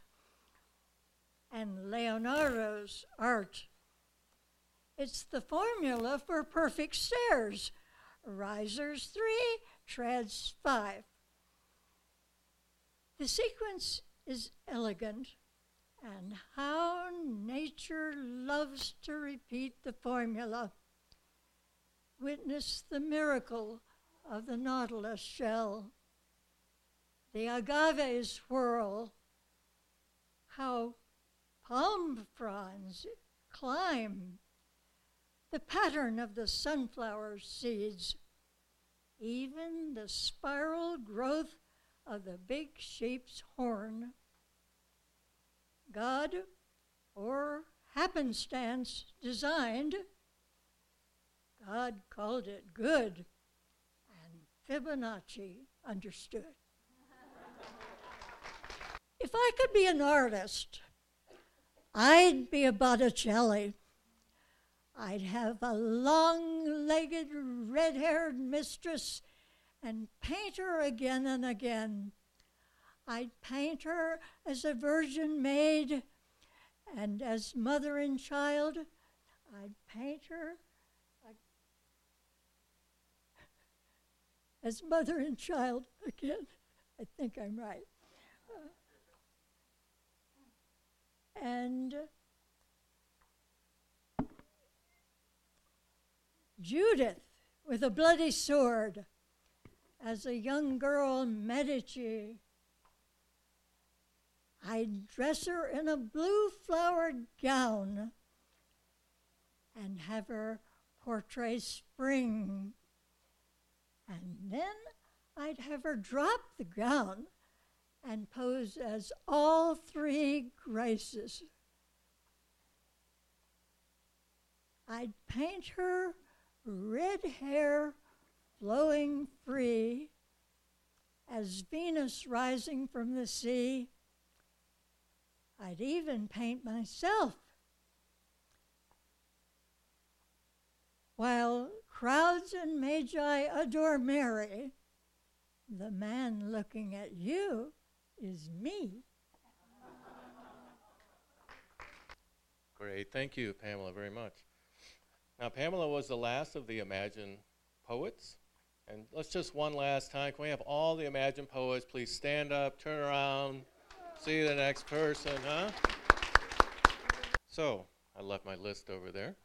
and Leonardo's art. It's the formula for perfect stairs risers three, treads five. The sequence is elegant, and how nature loves to repeat the formula. Witness the miracle of the nautilus shell, the agave swirl, how palm fronds climb, the pattern of the sunflower seeds, even the spiral growth of the big sheep's horn. God, or happenstance, designed, God called it good, Fibonacci understood. if I could be an artist, I'd be a Botticelli. I'd have a long legged, red haired mistress and paint her again and again. I'd paint her as a virgin maid, and as mother and child, I'd paint her as mother and child again. I think I'm right. Uh, and Judith with a bloody sword as a young girl Medici. I'd dress her in a blue flowered gown and have her portray spring. And then I'd have her drop the gown and pose as all three graces. I'd paint her red hair flowing free as Venus rising from the sea. I'd even paint myself. While crowds and magi adore Mary, the man looking at you is me. Great. Thank you, Pamela, very much. Now, Pamela was the last of the Imagine poets. And let's just one last time. Can we have all the Imagine poets please stand up, turn around, see the next person, huh? So, I left my list over there.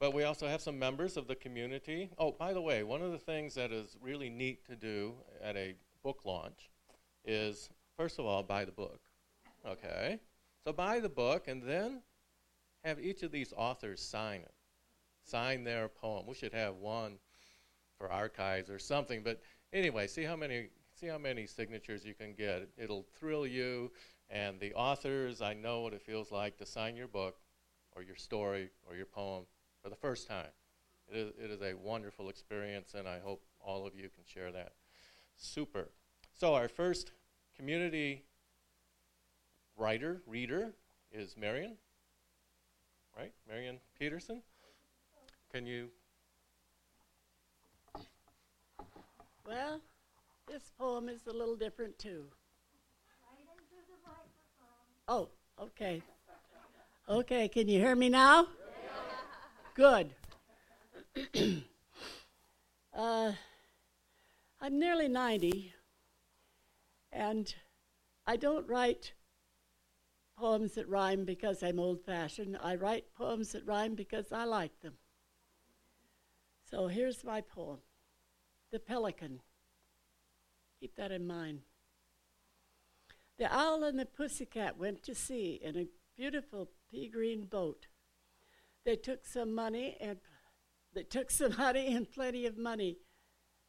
But we also have some members of the community. Oh, by the way, one of the things that is really neat to do at a book launch is, first of all, buy the book. Okay? So buy the book and then have each of these authors sign it sign their poem. We should have one for archives or something. But anyway, see how many see how many signatures you can get. It'll thrill you. And the authors, I know what it feels like to sign your book or your story or your poem for the first time. It is, it is a wonderful experience, and I hope all of you can share that. Super. So, our first community writer, reader, is Marion, right? Marion Peterson. Can you? Well, this poem is a little different too. Oh, okay. Okay, can you hear me now? Good. uh, I'm nearly 90, and I don't write poems that rhyme because I'm old fashioned. I write poems that rhyme because I like them. So here's my poem The Pelican. Keep that in mind. The owl and the pussycat went to sea in a beautiful pea green boat. They took some money and they took some honey and plenty of money.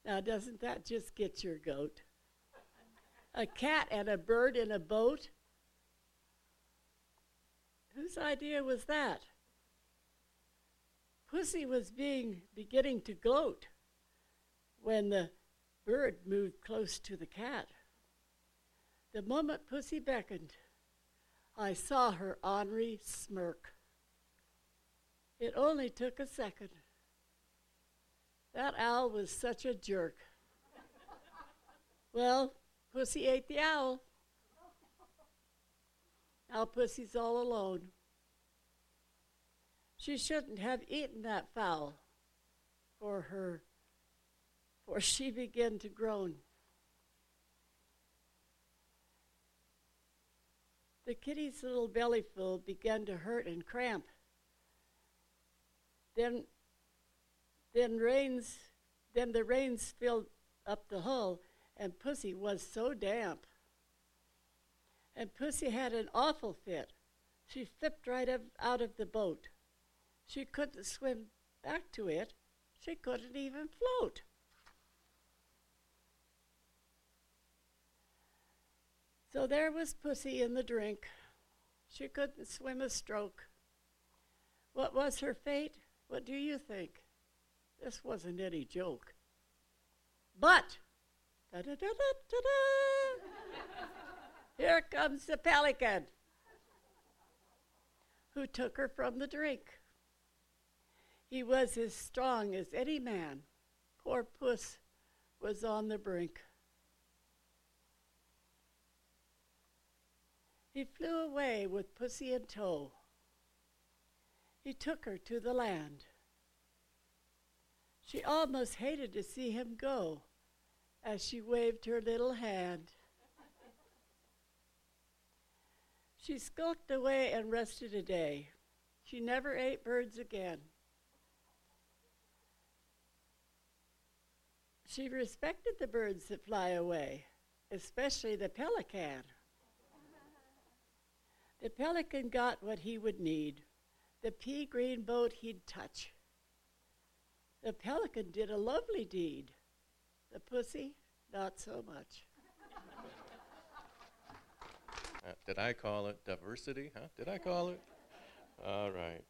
Now, doesn't that just get your goat? A cat and a bird in a boat? Whose idea was that? Pussy was being beginning to gloat when the bird moved close to the cat. The moment Pussy beckoned, I saw her ornery smirk. It only took a second. That owl was such a jerk. well, Pussy ate the owl. Now Pussy's all alone. She shouldn't have eaten that fowl for her, for she began to groan. The kitty's little bellyful began to hurt and cramp. Then, then rains, then the rains filled up the hull, and Pussy was so damp. And Pussy had an awful fit. She flipped right out of the boat. She couldn't swim back to it. She couldn't even float. So there was Pussy in the drink. She couldn't swim a stroke. What was her fate? What do you think? This wasn't any joke. But, da-da-da-da-da-da, here comes the pelican who took her from the drink. He was as strong as any man. Poor Puss was on the brink. He flew away with Pussy in tow. He took her to the land. She almost hated to see him go as she waved her little hand. She skulked away and rested a day. She never ate birds again. She respected the birds that fly away, especially the pelican. The pelican got what he would need the pea green boat he'd touch. The pelican did a lovely deed. The pussy, not so much. Uh, did I call it diversity? Huh? Did I call it? All right.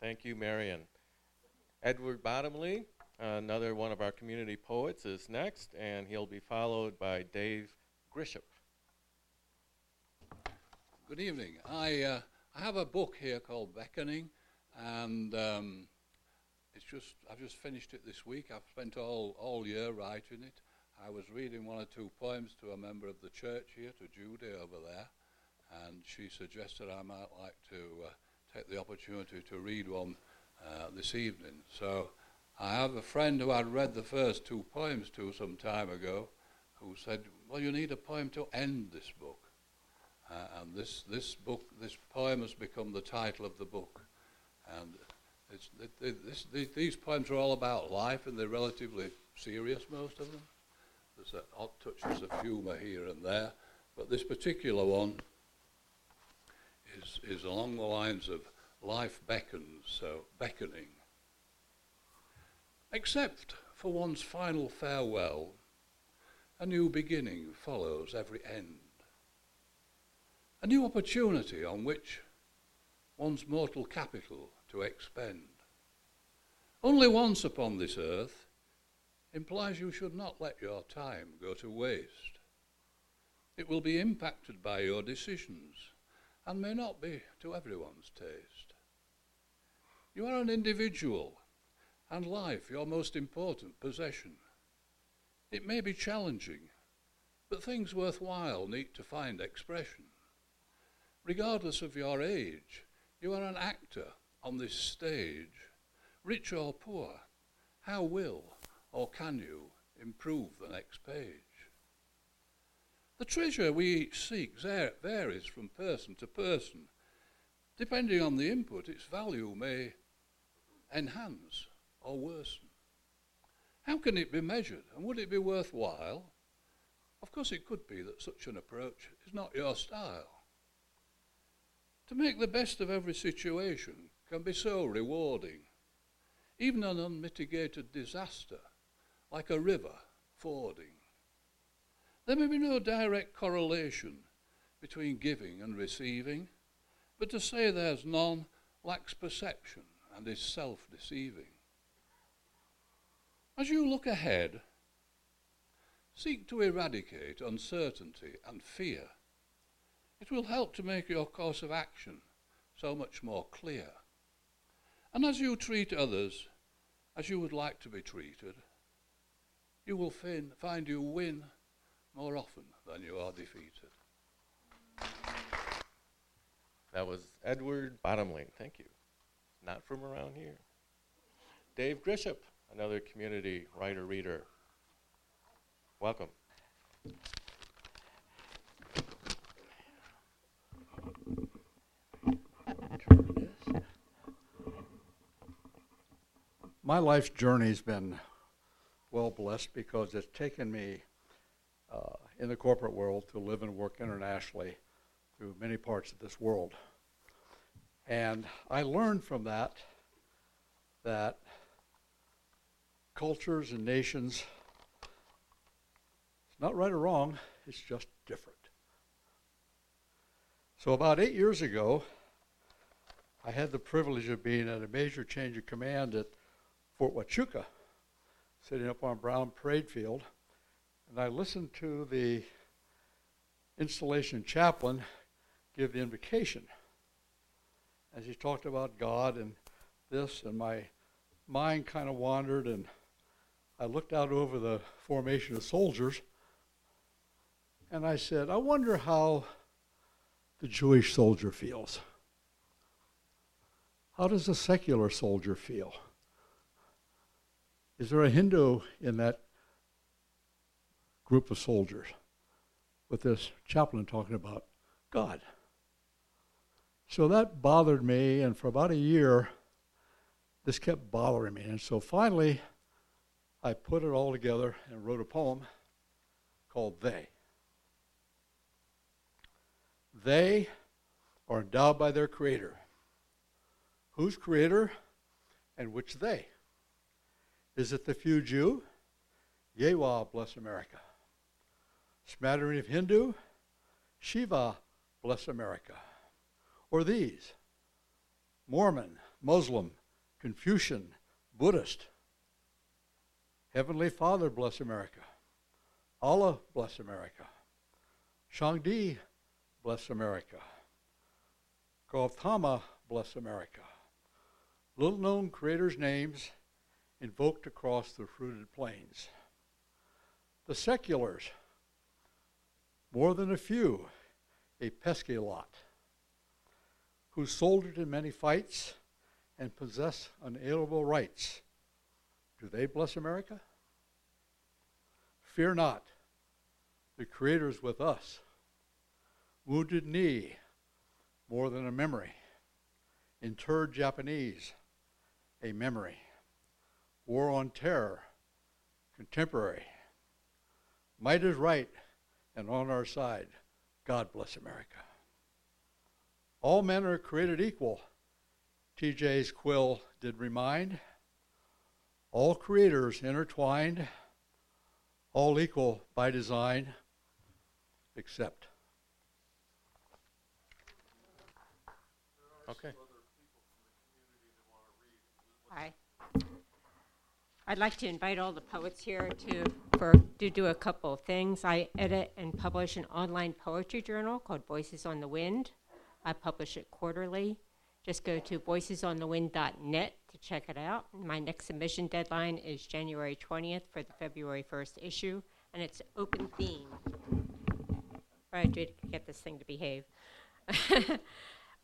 Thank you, Marion. Edward Bottomley, another one of our community poets, is next, and he'll be followed by Dave Grisham. Good evening. I, uh, I have a book here called Beckoning, and um, it's just I've just finished it this week. I've spent all, all year writing it. I was reading one or two poems to a member of the church here, to Judy over there, and she suggested I might like to uh, take the opportunity to read one uh, this evening. So I have a friend who I'd read the first two poems to some time ago, who said, "Well, you need a poem to end this book." Uh, and this, this book, this poem has become the title of the book. And this, these poems are all about life, and they're relatively serious, most of them. There's a, odd touches of humour here and there, but this particular one is, is along the lines of life beckons, so beckoning. Except for one's final farewell, a new beginning follows every end a new opportunity on which one's mortal capital to expend. Only once upon this earth implies you should not let your time go to waste. It will be impacted by your decisions and may not be to everyone's taste. You are an individual and life your most important possession. It may be challenging, but things worthwhile need to find expression regardless of your age. You are an actor on this stage. Rich or poor, how will or can you improve the next page? The treasure we each seek varies from person to person. Depending on the input, its value may enhance or worsen. How can it be measured and would it be worthwhile? Of course, it could be that such an approach is not your style. To make the best of every situation can be so rewarding. Even an unmitigated disaster, like a river fording. There may be no direct correlation between giving and receiving, but to say there's none lacks perception and is self deceiving. As you look ahead, seek to eradicate uncertainty and fear it will help to make your course of action so much more clear. And as you treat others as you would like to be treated, you will fin- find you win more often than you are defeated. That was Edward Bottomley. Thank you. Not from around here. Dave Grisham, another community writer reader. Welcome. My life's journey's been well blessed because it's taken me uh, in the corporate world to live and work internationally through many parts of this world. And I learned from that that cultures and nations, it's not right or wrong, it's just different. So, about eight years ago, I had the privilege of being at a major change of command at Fort Huachuca, sitting up on Brown Parade Field, and I listened to the installation chaplain give the invocation as he talked about God and this, and my mind kind of wandered, and I looked out over the formation of soldiers, and I said, I wonder how the Jewish soldier feels. How does a secular soldier feel? Is there a Hindu in that group of soldiers with this chaplain talking about God? So that bothered me, and for about a year, this kept bothering me. And so finally, I put it all together and wrote a poem called They. They are endowed by their Creator. Whose Creator and which they? Is it the few Jew? Yahweh bless America. Smattering of Hindu? Shiva bless America. Or these? Mormon, Muslim, Confucian, Buddhist. Heavenly Father bless America. Allah bless America. Shangdi bless America. Gautama bless America. Little known creators' names invoked across the fruited plains. The seculars, more than a few, a pesky lot, who soldiered in many fights and possess unalienable rights. Do they bless America? Fear not, the Creator is with us. Wounded knee, more than a memory. Interred Japanese, a memory. War on terror, contemporary. Might is right and on our side. God bless America. All men are created equal, TJ's quill did remind. All creators intertwined, all equal by design, except. Okay. I'd like to invite all the poets here to for to do a couple of things. I edit and publish an online poetry journal called Voices on the Wind. I publish it quarterly. Just go to voicesonthewind.net to check it out. My next submission deadline is January 20th for the February 1st issue, and it's open theme. Right, to get this thing to behave.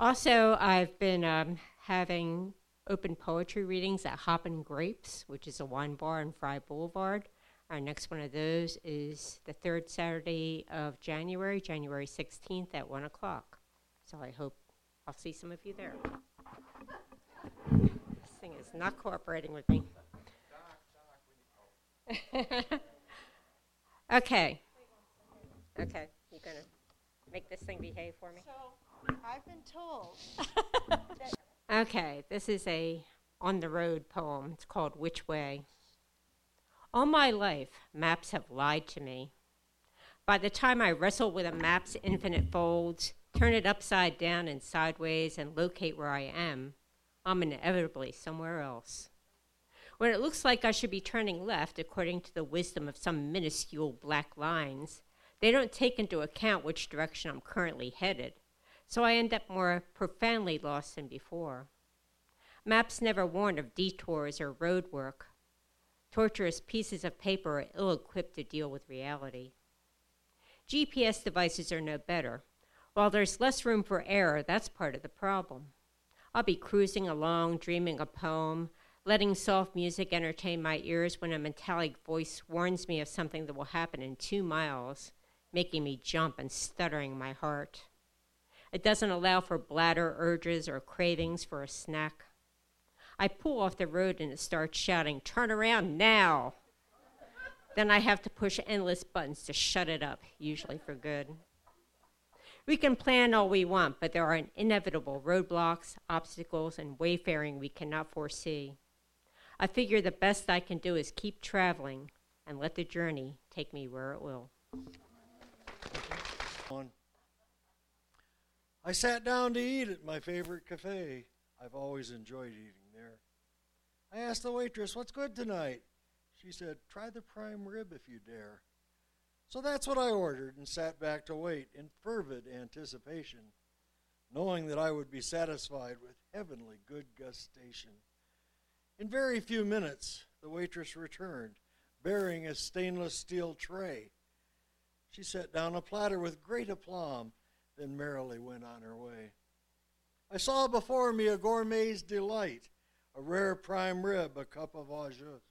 also, I've been um, having open poetry readings at Hop and Grapes, which is a wine bar on Fry Boulevard. Our next one of those is the third Saturday of January, January 16th at 1 o'clock. So I hope I'll see some of you there. This thing is not cooperating with me. okay. Okay, You're gonna make this thing behave for me? So, I've been told. Okay, this is a on the road poem. It's called Which Way. All my life, maps have lied to me. By the time I wrestle with a map's infinite folds, turn it upside down and sideways, and locate where I am, I'm inevitably somewhere else. When it looks like I should be turning left according to the wisdom of some minuscule black lines, they don't take into account which direction I'm currently headed, so I end up more profoundly lost than before. Maps never warn of detours or road work. Torturous pieces of paper are ill equipped to deal with reality. GPS devices are no better. While there's less room for error, that's part of the problem. I'll be cruising along, dreaming a poem, letting soft music entertain my ears when a metallic voice warns me of something that will happen in two miles, making me jump and stuttering my heart. It doesn't allow for bladder urges or cravings for a snack. I pull off the road and it starts shouting, Turn around now! then I have to push endless buttons to shut it up, usually for good. We can plan all we want, but there are inevitable roadblocks, obstacles, and wayfaring we cannot foresee. I figure the best I can do is keep traveling and let the journey take me where it will. I sat down to eat at my favorite cafe. I've always enjoyed eating there. I asked the waitress, What's good tonight? She said, Try the prime rib if you dare. So that's what I ordered and sat back to wait in fervid anticipation, knowing that I would be satisfied with heavenly good gustation. In very few minutes, the waitress returned, bearing a stainless steel tray. She set down a platter with great aplomb, then merrily went on her way. I saw before me a gourmet's delight, a rare prime rib, a cup of au jus,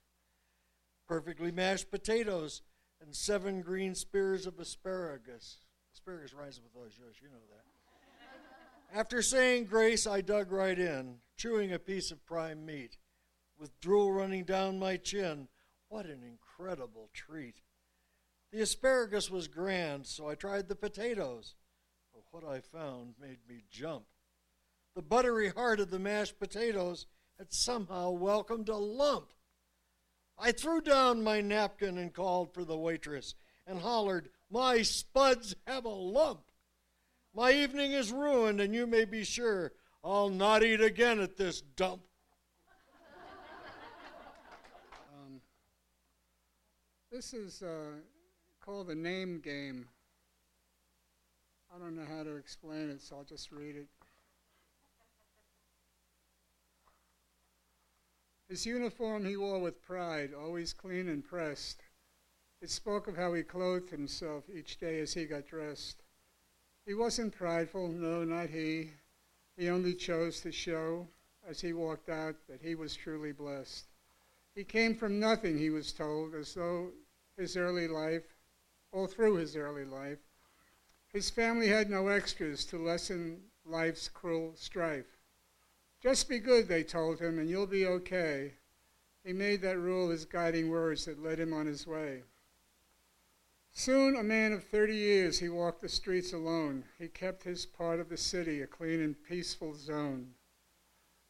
perfectly mashed potatoes, and seven green spears of asparagus. Asparagus rhymes with au jus, you know that. After saying grace, I dug right in, chewing a piece of prime meat. With drool running down my chin, what an incredible treat. The asparagus was grand, so I tried the potatoes. What I found made me jump. The buttery heart of the mashed potatoes had somehow welcomed a lump. I threw down my napkin and called for the waitress and hollered, My spuds have a lump. My evening is ruined, and you may be sure I'll not eat again at this dump. Um, this is uh, called the name game. I don't know how to explain it, so I'll just read it. His uniform he wore with pride, always clean and pressed. It spoke of how he clothed himself each day as he got dressed. He wasn't prideful, no, not he. He only chose to show, as he walked out, that he was truly blessed. He came from nothing, he was told, as though his early life, all through his early life, his family had no extras to lessen life's cruel strife. Just be good, they told him, and you'll be okay. He made that rule his guiding words that led him on his way. Soon, a man of 30 years, he walked the streets alone. He kept his part of the city a clean and peaceful zone.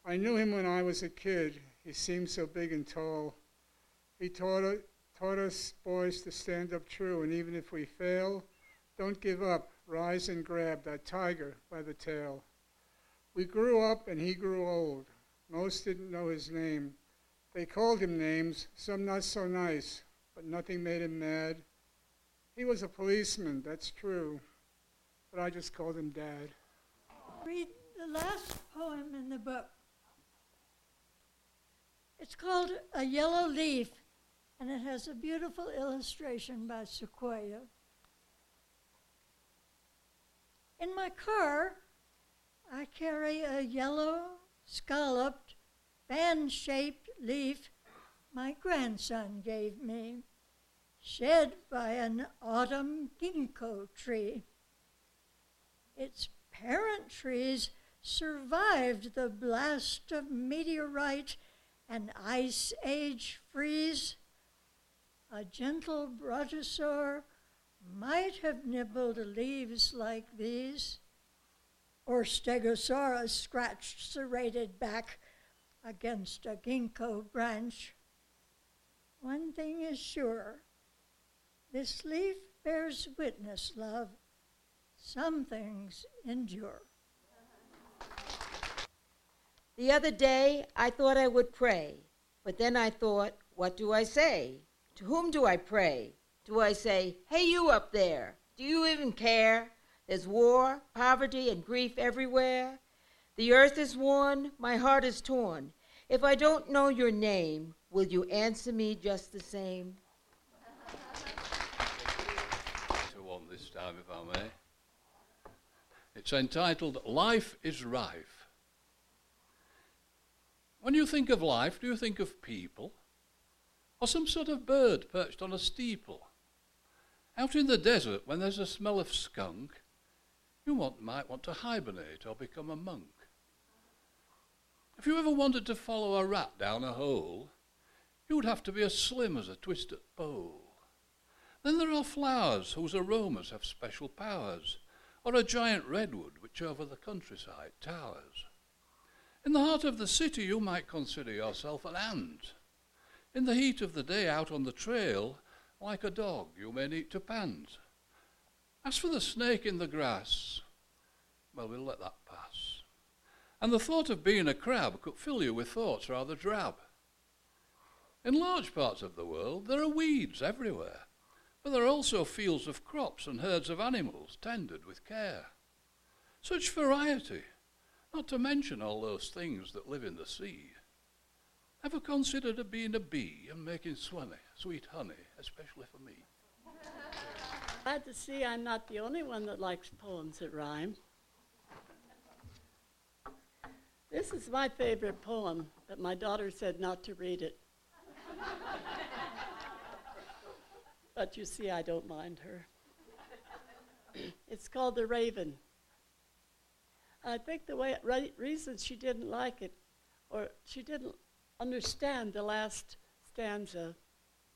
I knew him when I was a kid. He seemed so big and tall. He taught, taught us boys to stand up true, and even if we fail, don't give up. Rise and grab that tiger by the tail. We grew up and he grew old. Most didn't know his name. They called him names, some not so nice, but nothing made him mad. He was a policeman, that's true, but I just called him Dad. Read the last poem in the book. It's called A Yellow Leaf, and it has a beautiful illustration by Sequoia. In my car, I carry a yellow, scalloped, fan shaped leaf my grandson gave me, shed by an autumn ginkgo tree. Its parent trees survived the blast of meteorite and ice age freeze. A gentle brontosaur might have nibbled leaves like these or Stegosaurus scratched serrated back against a ginkgo branch. One thing is sure this leaf bears witness, love. Some things endure. The other day, I thought I would pray, but then I thought, what do I say? To whom do I pray? Do I say, hey, you up there, do you even care? There's war, poverty, and grief everywhere. The earth is worn, my heart is torn. If I don't know your name, will you answer me just the same? To one this time, if I may. It's entitled Life is Rife. When you think of life, do you think of people? Or some sort of bird perched on a steeple? Out in the desert, when there's a smell of skunk, you want, might want to hibernate or become a monk. If you ever wanted to follow a rat down a hole, you'd have to be as slim as a twisted pole. Then there are flowers whose aromas have special powers, or a giant redwood which over the countryside towers. In the heart of the city, you might consider yourself an ant. In the heat of the day out on the trail, like a dog, you may need to pant. As for the snake in the grass, well, we'll let that pass. And the thought of being a crab could fill you with thoughts rather drab. In large parts of the world, there are weeds everywhere, but there are also fields of crops and herds of animals tended with care. Such variety, not to mention all those things that live in the sea. Ever considered of being a bee and making sweet honey, especially for me? Glad to see I'm not the only one that likes poems that rhyme. This is my favorite poem, but my daughter said not to read it. but you see, I don't mind her. it's called The Raven. I think the way re- reason she didn't like it, or she didn't understand the last stanza,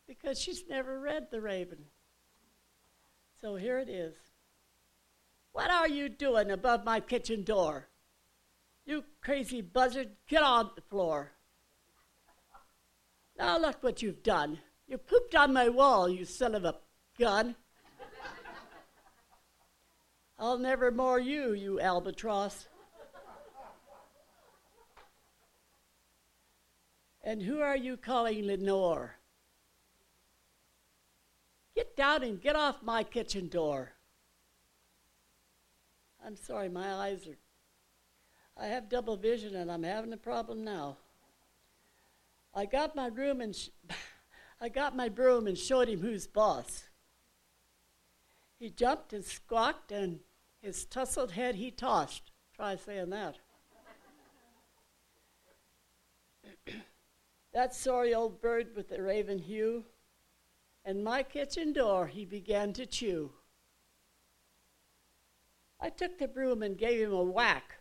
because she's never read The Raven. So here it is. What are you doing above my kitchen door? You crazy buzzard, get on the floor. Now look what you've done. You pooped on my wall, you son of a gun. I'll never more you, you albatross. And who are you calling Lenore? Get down and get off my kitchen door. I'm sorry, my eyes are. I have double vision and I'm having a problem now. I got my room and sh- I got my broom and showed him who's boss. He jumped and squawked and his tousled head he tossed. Try saying that. That sorry old bird with the raven hue, and my kitchen door he began to chew. I took the broom and gave him a whack.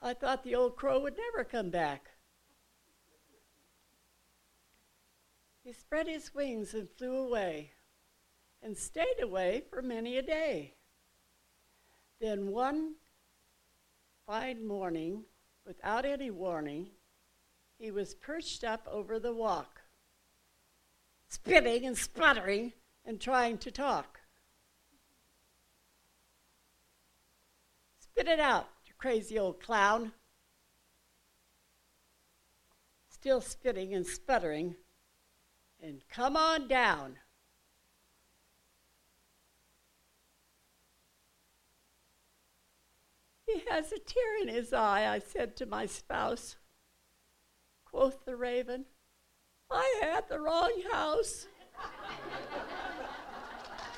I thought the old crow would never come back. He spread his wings and flew away, and stayed away for many a day. Then one fine morning, without any warning, he was perched up over the walk, spitting and spluttering and trying to talk. Spit it out, you crazy old clown. Still spitting and sputtering, and come on down. He has a tear in his eye, I said to my spouse quoth the raven. I had the wrong house.